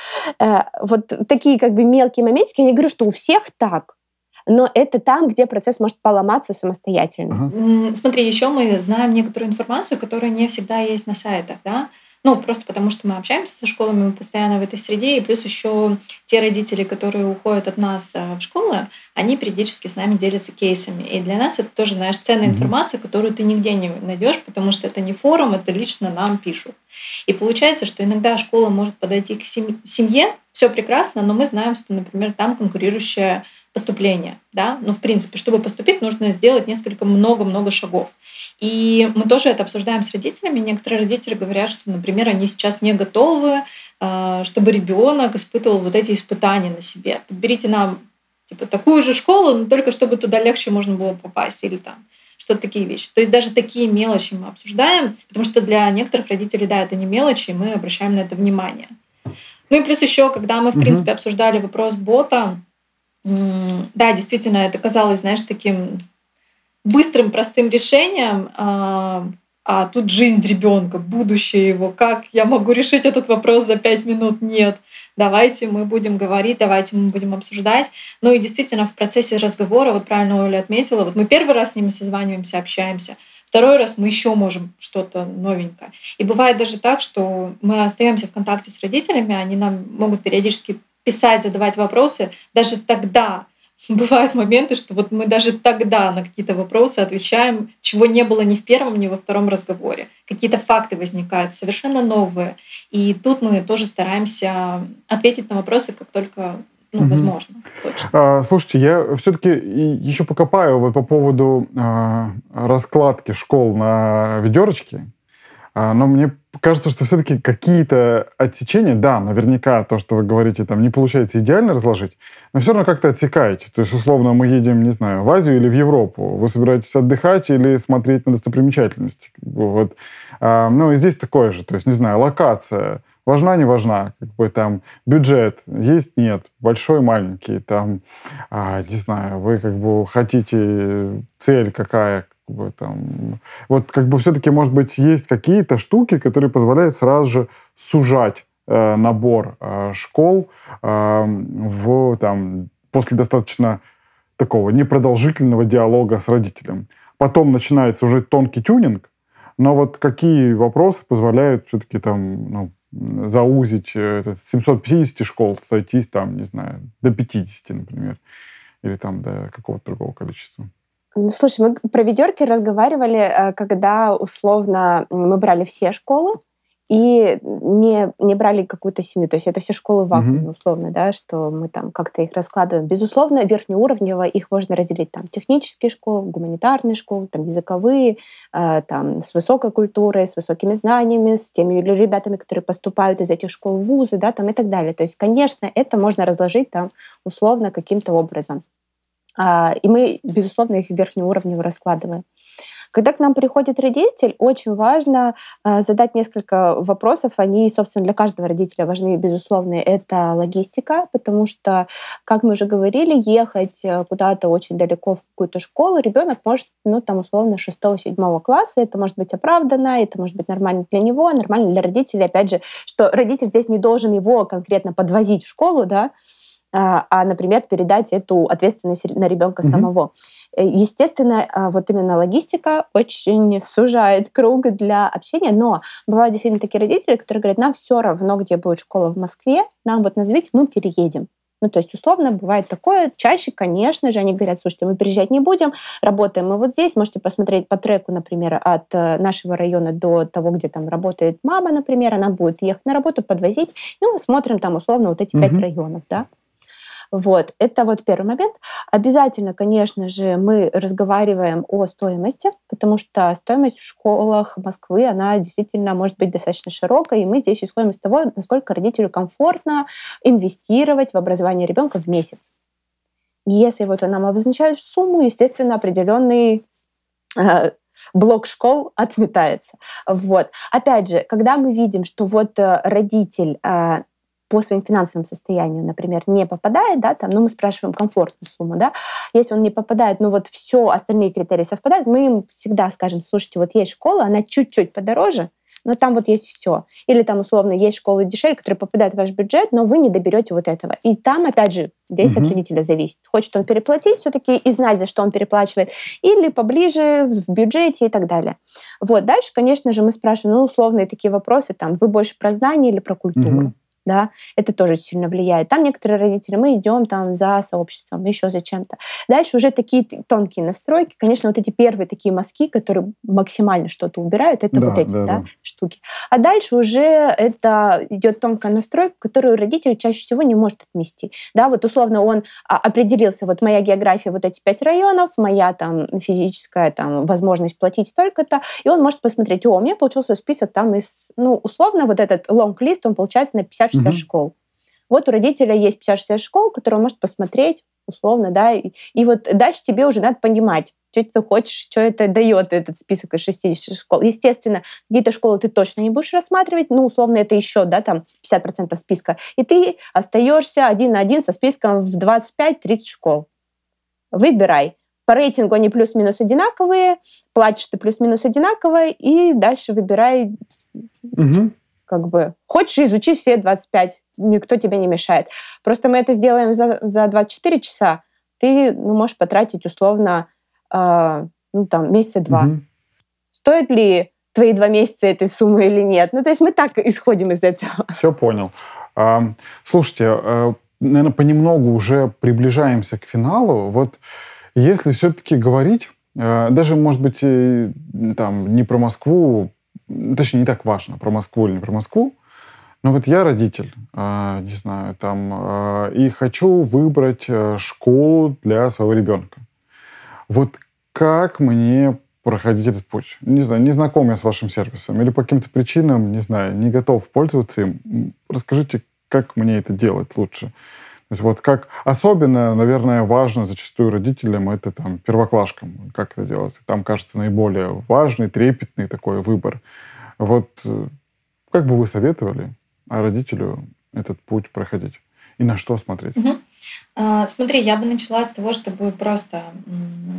Э, вот такие как бы мелкие моментики, я не говорю, что у всех так, но это там, где процесс может поломаться самостоятельно. Ага. Смотри, еще мы знаем некоторую информацию, которая не всегда есть на сайтах, да, ну, просто потому что мы общаемся со школами, мы постоянно в этой среде, и плюс еще те родители, которые уходят от нас э, в школы, они периодически с нами делятся кейсами. И для нас это тоже, знаешь, ценная информация, которую ты нигде не найдешь, потому что это не форум, это лично нам пишут. И получается, что иногда школа может подойти к семье, все прекрасно, но мы знаем, что, например, там конкурирующая поступления. Да? Ну, в принципе, чтобы поступить, нужно сделать несколько много-много шагов. И мы тоже это обсуждаем с родителями. Некоторые родители говорят, что, например, они сейчас не готовы, а, чтобы ребенок испытывал вот эти испытания на себе. Подберите нам типа такую же школу, но только чтобы туда легче можно было попасть или там что-то такие вещи. То есть даже такие мелочи мы обсуждаем, потому что для некоторых родителей, да, это не мелочи, и мы обращаем на это внимание. Ну и плюс еще, когда мы, в принципе, обсуждали вопрос бота, да, действительно, это казалось, знаешь, таким быстрым, простым решением, а, а тут жизнь ребенка, будущее его. Как я могу решить этот вопрос за пять минут? Нет. Давайте мы будем говорить, давайте мы будем обсуждать. Ну и действительно в процессе разговора, вот правильно Оля отметила, вот мы первый раз с ними созваниваемся, общаемся, Второй раз мы еще можем что-то новенькое. И бывает даже так, что мы остаемся в контакте с родителями, они нам могут периодически писать, задавать вопросы, даже тогда бывают моменты, что вот мы даже тогда на какие-то вопросы отвечаем, чего не было ни в первом, ни во втором разговоре. Какие-то факты возникают совершенно новые. И тут мы тоже стараемся ответить на вопросы, как только ну, угу. возможно. А, слушайте, я все-таки еще покопаю вот по поводу а, раскладки школ на ведерочке. А, но мне кажется, что все-таки какие-то отсечения, да, наверняка то, что вы говорите, там не получается идеально разложить, но все равно как-то отсекаете. То есть, условно, мы едем, не знаю, в Азию или в Европу. Вы собираетесь отдыхать или смотреть на достопримечательности. Вот. А, ну, и здесь такое же. То есть, не знаю, локация. важна, не важна, как бы там бюджет есть, нет, большой, маленький, там, а, не знаю, вы как бы хотите цель какая, как бы, там, вот как бы все-таки, может быть, есть какие-то штуки, которые позволяют сразу же сужать э, набор э, школ э, в, там, после достаточно такого непродолжительного диалога с родителем. Потом начинается уже тонкий тюнинг, но вот какие вопросы позволяют все-таки там ну, заузить э, этот 750 школ, сойтись там, не знаю, до 50, например, или там до какого-то другого количества? Ну, слушай, мы про ведерки разговаривали, э, когда условно мы брали все школы, и не, не брали какую-то семью. То есть это все школы вакуума, mm-hmm. условно, да, что мы там как-то их раскладываем. Безусловно, верхнеуровнево их можно разделить там технические школы, гуманитарные школы, там языковые, э, там с высокой культурой, с высокими знаниями, с теми ребятами, которые поступают из этих школ в вузы, да, там и так далее. То есть, конечно, это можно разложить там условно каким-то образом. А, и мы, безусловно, их верхнеуровнево раскладываем. Когда к нам приходит родитель, очень важно э, задать несколько вопросов. Они, собственно, для каждого родителя важны, безусловно. Это логистика, потому что, как мы уже говорили, ехать э, куда-то очень далеко в какую-то школу ребенок может, ну, там, условно, 6-7 класса. Это может быть оправдано, это может быть нормально для него, нормально для родителей. Опять же, что родитель здесь не должен его конкретно подвозить в школу, да, а, а, например, передать эту ответственность на ребенка mm-hmm. самого. Э, естественно, а, вот именно логистика очень сужает круг для общения, но бывают действительно такие родители, которые говорят, нам все равно, где будет школа в Москве, нам вот назовите, мы переедем. Ну, то есть, условно, бывает такое. Чаще, конечно же, они говорят, слушайте, мы переезжать не будем, работаем мы вот здесь. Можете посмотреть по треку, например, от э, нашего района до того, где там работает мама, например, она будет ехать на работу, подвозить. Ну, мы смотрим там, условно, вот эти угу. пять районов, да. Вот, это вот первый момент. Обязательно, конечно же, мы разговариваем о стоимости, потому что стоимость в школах Москвы, она действительно может быть достаточно широкая, и мы здесь исходим из того, насколько родителю комфортно инвестировать в образование ребенка в месяц. Если вот нам обозначают сумму, естественно, определенный э, блок школ отметается. Вот. Опять же, когда мы видим, что вот э, родитель э, по своим финансовым состоянию, например, не попадает, да, там, ну, мы спрашиваем комфортную сумму, да, если он не попадает, но вот все остальные критерии совпадают, мы им всегда скажем, слушайте, вот есть школа, она чуть-чуть подороже, но там вот есть все. Или там условно есть школы дешевле, которые попадают в ваш бюджет, но вы не доберете вот этого. И там, опять же, здесь угу. от родителя зависит. Хочет он переплатить все-таки и знать, за что он переплачивает, или поближе в бюджете и так далее. Вот. Дальше, конечно же, мы спрашиваем, ну, условные такие вопросы, там, вы больше про знания или про культуру? Угу да, это тоже сильно влияет. Там некоторые родители, мы идем там за сообществом, еще за чем-то. Дальше уже такие тонкие настройки, конечно, вот эти первые такие мазки, которые максимально что-то убирают, это да, вот эти да, да, да. штуки. А дальше уже это идет тонкая настройка, которую родитель чаще всего не может отмести. Да, вот условно он а, определился, вот моя география, вот эти пять районов, моя там физическая там возможность платить столько-то, и он может посмотреть, о, у меня получился список там из, ну, условно, вот этот лонг-лист, он получается на 50 50-60 угу. школ. Вот у родителя есть 50-60 школ, которые он может посмотреть условно, да, и, и вот дальше тебе уже надо понимать, что ты хочешь, что это дает этот список из 60 школ. Естественно, какие-то школы ты точно не будешь рассматривать, ну, условно, это еще, да, там 50% списка. И ты остаешься один на один со списком в 25-30 школ. Выбирай. По рейтингу они плюс-минус одинаковые, платишь ты плюс-минус одинаково, и дальше выбирай, угу как бы хочешь изучи все 25, никто тебе не мешает. Просто мы это сделаем за, за 24 часа, ты ну, можешь потратить условно э, ну, там, месяца два. Угу. Стоит ли твои два месяца этой суммы или нет? Ну, то есть мы так исходим из этого. Все понял. Слушайте, а, наверное, понемногу уже приближаемся к финалу. Вот если все-таки говорить, а, даже, может быть, там не про Москву, точнее, не так важно, про Москву или не про Москву, но вот я родитель, э, не знаю, там, э, и хочу выбрать э, школу для своего ребенка. Вот как мне проходить этот путь? Не знаю, не знаком я с вашим сервисом или по каким-то причинам, не знаю, не готов пользоваться им. Расскажите, как мне это делать лучше? То есть вот как особенно, наверное, важно зачастую родителям, это там первоклашкам, как это делать. Там, кажется, наиболее важный, трепетный такой выбор. Вот э, как бы вы советовали? родителю этот путь проходить? И на что смотреть? Угу. Смотри, я бы начала с того, чтобы просто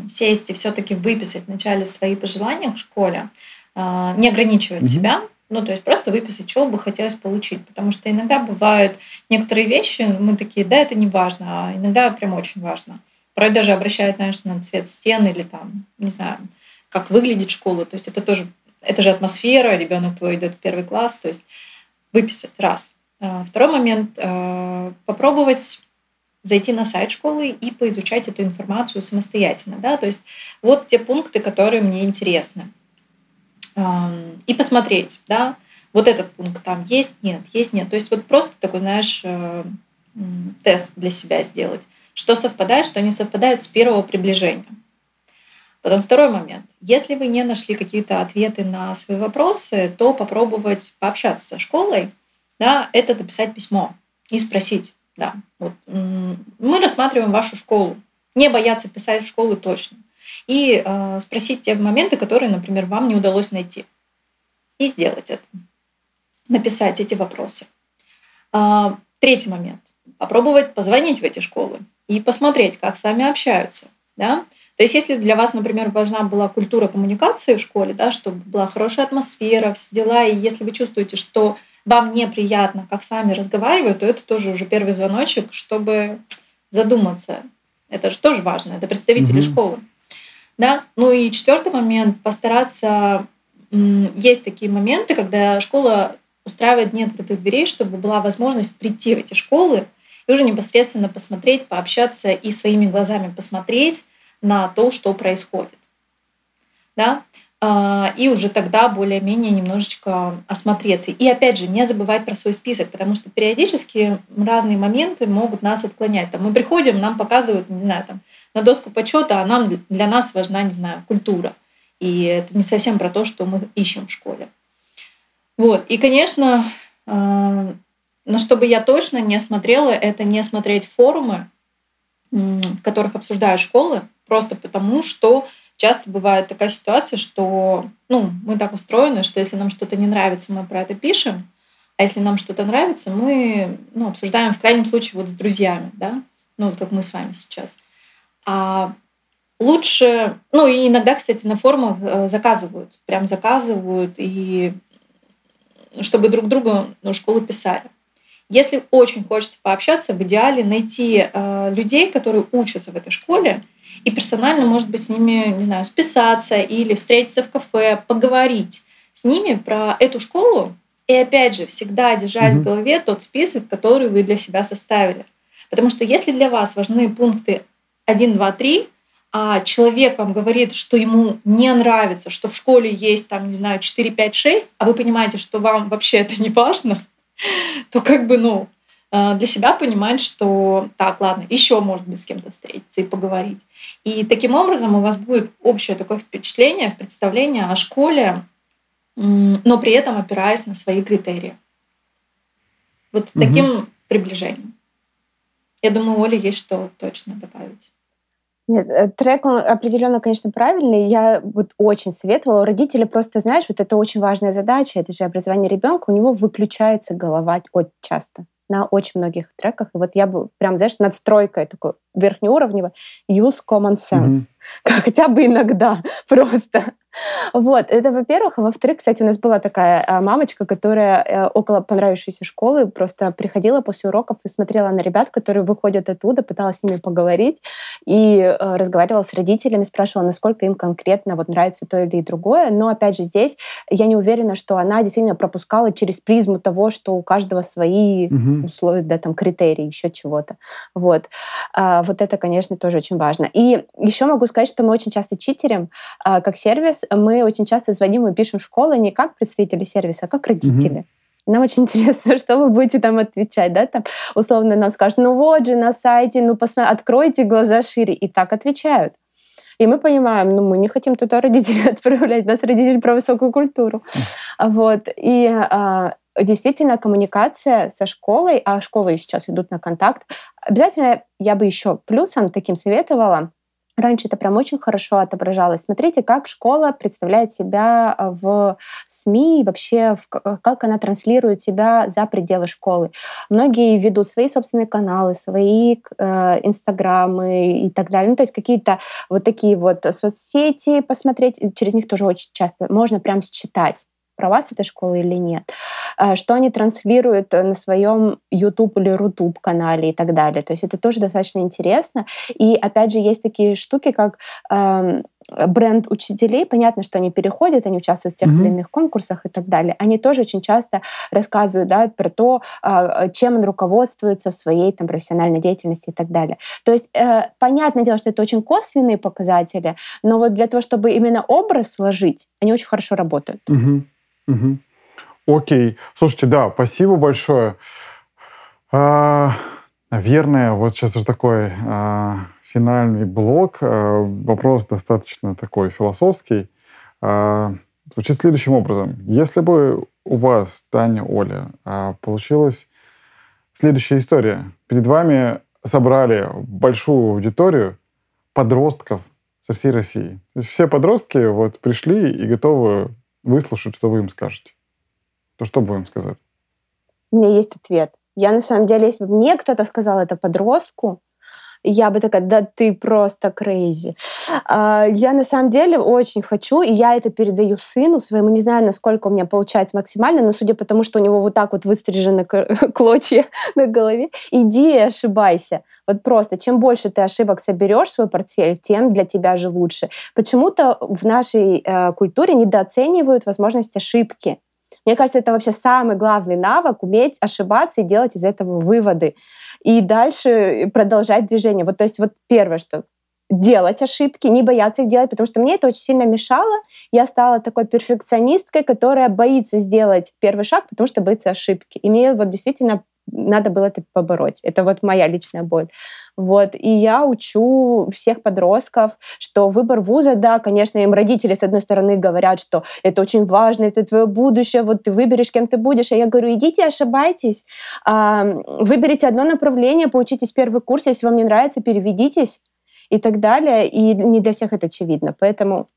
сесть и все-таки выписать вначале свои пожелания в школе, а, не ограничивать угу. себя, ну, то есть просто выписать, чего бы хотелось получить. Потому что иногда бывают некоторые вещи, мы такие, да, это не важно, а иногда прям очень важно. Порой даже обращают, знаешь, на цвет стен или там, не знаю, как выглядит школа. То есть это тоже, это же атмосфера, ребенок твой идет в первый класс, то есть выписать раз. А, второй момент а, попробовать зайти на сайт школы и поизучать эту информацию самостоятельно. Да? То есть вот те пункты, которые мне интересны. И посмотреть, да, вот этот пункт там есть, нет, есть, нет. То есть вот просто такой, знаешь, э, тест для себя сделать, что совпадает, что не совпадает с первого приближения. Потом второй момент. Если вы не нашли какие-то ответы на свои вопросы, то попробовать пообщаться со школой, да, это написать письмо и спросить, да, вот, мы рассматриваем вашу школу. Не бояться писать в школу точно. И э, спросить те моменты, которые, например, вам не удалось найти. И сделать это. Написать эти вопросы. Э, третий момент. Попробовать позвонить в эти школы и посмотреть, как с вами общаются. Да? То есть, если для вас, например, важна была культура коммуникации в школе, да, чтобы была хорошая атмосфера, все дела, и если вы чувствуете, что вам неприятно, как с вами разговаривают, то это тоже уже первый звоночек, чтобы задуматься. Это же тоже важно, это представители mm-hmm. школы. Да? Ну и четвертый момент, постараться... Есть такие моменты, когда школа устраивает нет открытых дверей, чтобы была возможность прийти в эти школы и уже непосредственно посмотреть, пообщаться и своими глазами посмотреть на то, что происходит. Да? А, и уже тогда более-менее немножечко осмотреться. И опять же, не забывать про свой список, потому что периодически разные моменты могут нас отклонять. Там мы приходим, нам показывают, не знаю, там, на доску почета, а нам для нас важна, не знаю, культура. И это не совсем про то, что мы ищем в школе. Вот. И, конечно, а, но чтобы я точно не смотрела, это не смотреть форумы, в которых обсуждают школы, просто потому что часто бывает такая ситуация, что ну, мы так устроены, что если нам что-то не нравится, мы про это пишем, а если нам что-то нравится, мы ну, обсуждаем в крайнем случае вот с друзьями, да, ну вот как мы с вами сейчас. А лучше, ну и иногда, кстати, на форумах э, заказывают, прям заказывают, и чтобы друг другу ну, школу писали. Если очень хочется пообщаться, в идеале найти э, людей, которые учатся в этой школе, и персонально, может быть, с ними, не знаю, списаться или встретиться в кафе, поговорить с ними про эту школу. И опять же, всегда держать mm-hmm. в голове тот список, который вы для себя составили. Потому что если для вас важны пункты 1, 2, 3, а человек вам говорит, что ему не нравится, что в школе есть там, не знаю, 4, 5, 6, а вы понимаете, что вам вообще это не важно, то как бы, ну, Э, для себя понимать, что так, ладно, еще может быть с кем-то встретиться и поговорить. И таким образом у вас будет общее такое впечатление, представление о школе, но при этом опираясь на свои критерии. Вот угу. таким приближением. Я думаю, Оля есть что точно добавить. Нет, э, трек, он определенно, конечно, правильный. Я вот очень советовала. У родителей просто, знаешь, вот это очень важная задача, это же образование ребенка, у него выключается голова очень часто на очень многих треках. И вот я бы прям, знаешь, надстройкой такой верхнеуровневой use common sense. Mm-hmm. Хотя бы иногда просто. Вот, это во-первых. А во-вторых, кстати, у нас была такая а, мамочка, которая э, около понравившейся школы просто приходила после уроков и смотрела на ребят, которые выходят оттуда, пыталась с ними поговорить и э, разговаривала с родителями, спрашивала, насколько им конкретно вот нравится то или другое. Но, опять же, здесь я не уверена, что она действительно пропускала через призму того, что у каждого свои угу. условия, да, там, критерии, еще чего-то. Вот. А, вот это, конечно, тоже очень важно. И еще могу сказать, что мы очень часто читерим а, как сервис, мы очень часто звоним и пишем в школу не как представители сервиса, а как родители. Mm-hmm. Нам очень интересно, что вы будете там отвечать, да, там условно нам скажут, ну вот же на сайте, ну посмотрите, откройте глаза шире, и так отвечают. И мы понимаем, ну мы не хотим туда родителей отправлять, у нас родители про высокую культуру. Вот. И а, действительно коммуникация со школой, а школы сейчас идут на контакт, обязательно я бы еще плюсом таким советовала Раньше это прям очень хорошо отображалось. Смотрите, как школа представляет себя а, в СМИ, вообще в, как она транслирует себя за пределы школы. Многие ведут свои собственные каналы, свои э, инстаграмы и так далее. Ну, то есть какие-то вот такие вот соцсети посмотреть, через них тоже очень часто можно прям считать про вас эта школа или нет, э, что они транслируют на своем YouTube или Рутуб канале и так далее. То есть это тоже достаточно интересно. И опять же есть такие штуки, как э, бренд учителей. Понятно, что они переходят, они участвуют в тех mm-hmm. или иных конкурсах и так далее. Они тоже очень часто рассказывают да, про то, э, чем он руководствуется в своей там, профессиональной деятельности и так далее. То есть э, понятное дело, что это очень косвенные показатели, но вот для того, чтобы именно образ сложить, они очень хорошо работают. Mm-hmm. Угу. Окей. Слушайте, да, спасибо большое. А, наверное, вот сейчас уже такой а, финальный блок. А, вопрос достаточно такой философский. А, звучит следующим образом. Если бы у вас, Таня, Оля, а, получилась следующая история. Перед вами собрали большую аудиторию подростков со всей России. То есть все подростки вот пришли и готовы выслушают, что вы им скажете, то что бы вы им сказали? У меня есть ответ. Я на самом деле, если бы мне кто-то сказал это подростку, я бы такая, да ты просто крейзи. А, я на самом деле очень хочу, и я это передаю сыну своему, не знаю, насколько у меня получается максимально, но судя по тому, что у него вот так вот выстрижены клочья на голове, иди и ошибайся. Вот просто, чем больше ты ошибок соберешь в свой портфель, тем для тебя же лучше. Почему-то в нашей э, культуре недооценивают возможность ошибки. Мне кажется, это вообще самый главный навык — уметь ошибаться и делать из этого выводы. И дальше продолжать движение. Вот, то есть вот первое, что делать ошибки, не бояться их делать, потому что мне это очень сильно мешало. Я стала такой перфекционисткой, которая боится сделать первый шаг, потому что боится ошибки. И мне вот действительно надо было это побороть. Это вот моя личная боль. Вот. И я учу всех подростков, что выбор вуза, да, конечно, им родители, с одной стороны, говорят, что это очень важно, это твое будущее, вот ты выберешь, кем ты будешь. А я говорю, идите, ошибайтесь, выберите одно направление, поучитесь первый курс, если вам не нравится, переведитесь и так далее. И не для всех это очевидно. Поэтому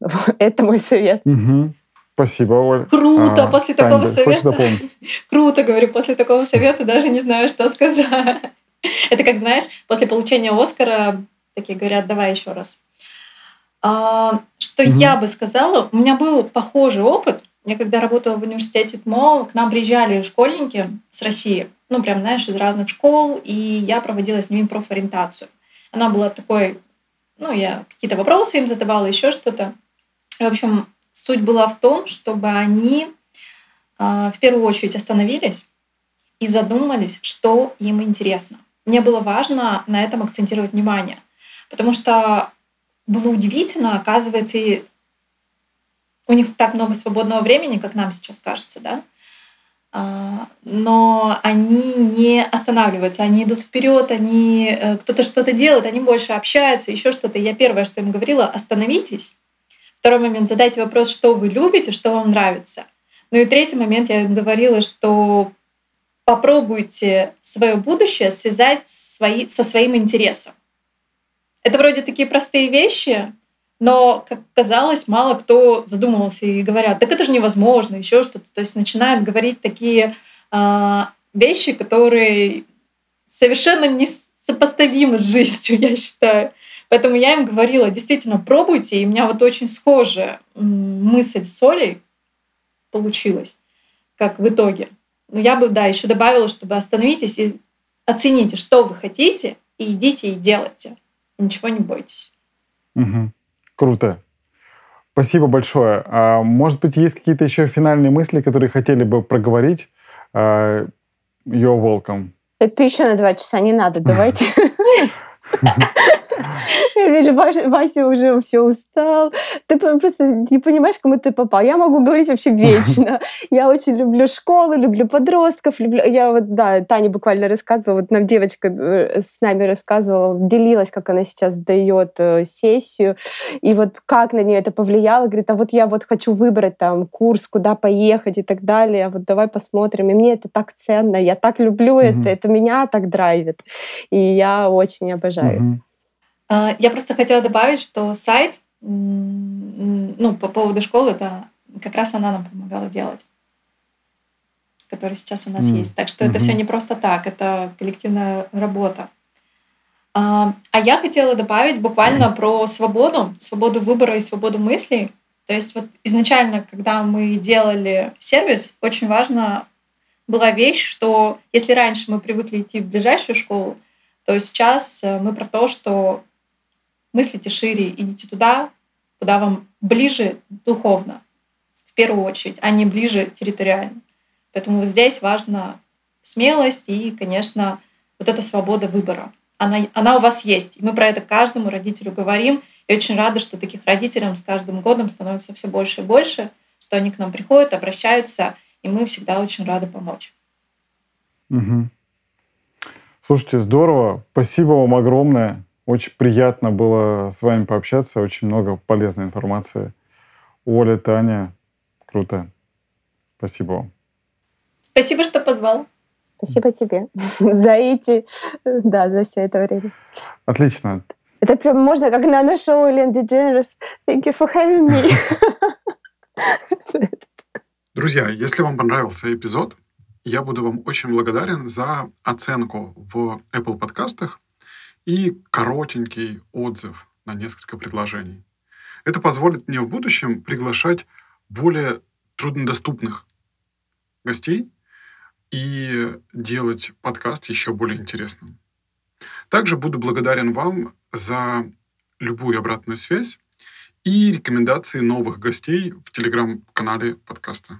это мой совет. Угу. Спасибо, Оль. Круто, а, после Тань, такого совета. Круто, говорю, после такого совета даже не знаю, что сказать. Это как, знаешь, после получения Оскара такие говорят, давай еще раз. А, что угу. я бы сказала, у меня был похожий опыт. Я когда работала в университете ТМО, к нам приезжали школьники с России, ну прям, знаешь, из разных школ, и я проводила с ними профориентацию. Она была такой, ну, я какие-то вопросы им задавала, еще что-то. В общем, Суть была в том, чтобы они а, в первую очередь остановились и задумались, что им интересно. Мне было важно на этом акцентировать внимание, потому что было удивительно, оказывается, и у них так много свободного времени, как нам сейчас кажется, да, а, но они не останавливаются, они идут вперед, они э, кто-то что-то делает, они больше общаются, еще что-то. Я первое, что им говорила, остановитесь Второй момент, задайте вопрос, что вы любите, что вам нравится. Ну и третий момент, я говорила, что попробуйте свое будущее связать свои, со своим интересом. Это вроде такие простые вещи, но, как казалось, мало кто задумывался и говорят, так это же невозможно, еще что-то. То есть начинают говорить такие э, вещи, которые совершенно не сопоставимы с жизнью, я считаю. Поэтому я им говорила, действительно, пробуйте. И у меня вот очень схожая мысль с Олей получилась, как в итоге. Но я бы, да, еще добавила, чтобы остановитесь и оцените, что вы хотите, и идите и делайте. ничего не бойтесь. Угу. Круто. Спасибо большое. А, может быть, есть какие-то еще финальные мысли, которые хотели бы проговорить? А, you're welcome. Это еще на два часа не надо, давайте. Вижу, Вася уже все устал. Ты просто не понимаешь, кому ты попал. Я могу говорить вообще вечно. Я очень люблю школу, люблю подростков. Люблю... Я вот, да, Таня буквально рассказывала, вот нам девочка э, с нами рассказывала, делилась, как она сейчас дает э, сессию, и вот как на нее это повлияло. Говорит, а вот я вот хочу выбрать там курс, куда поехать и так далее. А вот давай посмотрим. И мне это так ценно, я так люблю mm-hmm. это, это меня так драйвит. И я очень обожаю. Mm-hmm. А, я просто хотела добавить, что сайт, ну, по поводу школы, это как раз она нам помогала делать который сейчас у нас mm. есть. Так что mm-hmm. это все не просто так, это коллективная работа. А, а я хотела добавить буквально про свободу, свободу выбора и свободу мыслей. То есть вот изначально, когда мы делали сервис, очень важно была вещь, что если раньше мы привыкли идти в ближайшую школу, то сейчас э, мы про то, что мыслите шире, идите туда, куда вам ближе духовно, в первую очередь, а не ближе территориально. Поэтому вот здесь важна смелость и, конечно, вот эта свобода выбора. Она, она у вас есть. И мы про это каждому родителю говорим. И очень рада, что таких родителей с каждым годом становится все больше и больше, что они к нам приходят, обращаются, и мы всегда очень рады помочь. Угу. Слушайте, здорово. Спасибо вам огромное. Очень приятно было с вами пообщаться. Очень много полезной информации. Оля, Таня, круто. Спасибо вам. Спасибо, что позвал. Спасибо тебе за эти, да, за все это время. Отлично. Это прям можно как на наше шоу Ellen DeGeneres. Thank you for having me. Друзья, если вам понравился эпизод, я буду вам очень благодарен за оценку в Apple подкастах и коротенький отзыв на несколько предложений. Это позволит мне в будущем приглашать более труднодоступных гостей и делать подкаст еще более интересным. Также буду благодарен вам за любую обратную связь и рекомендации новых гостей в телеграм-канале подкаста.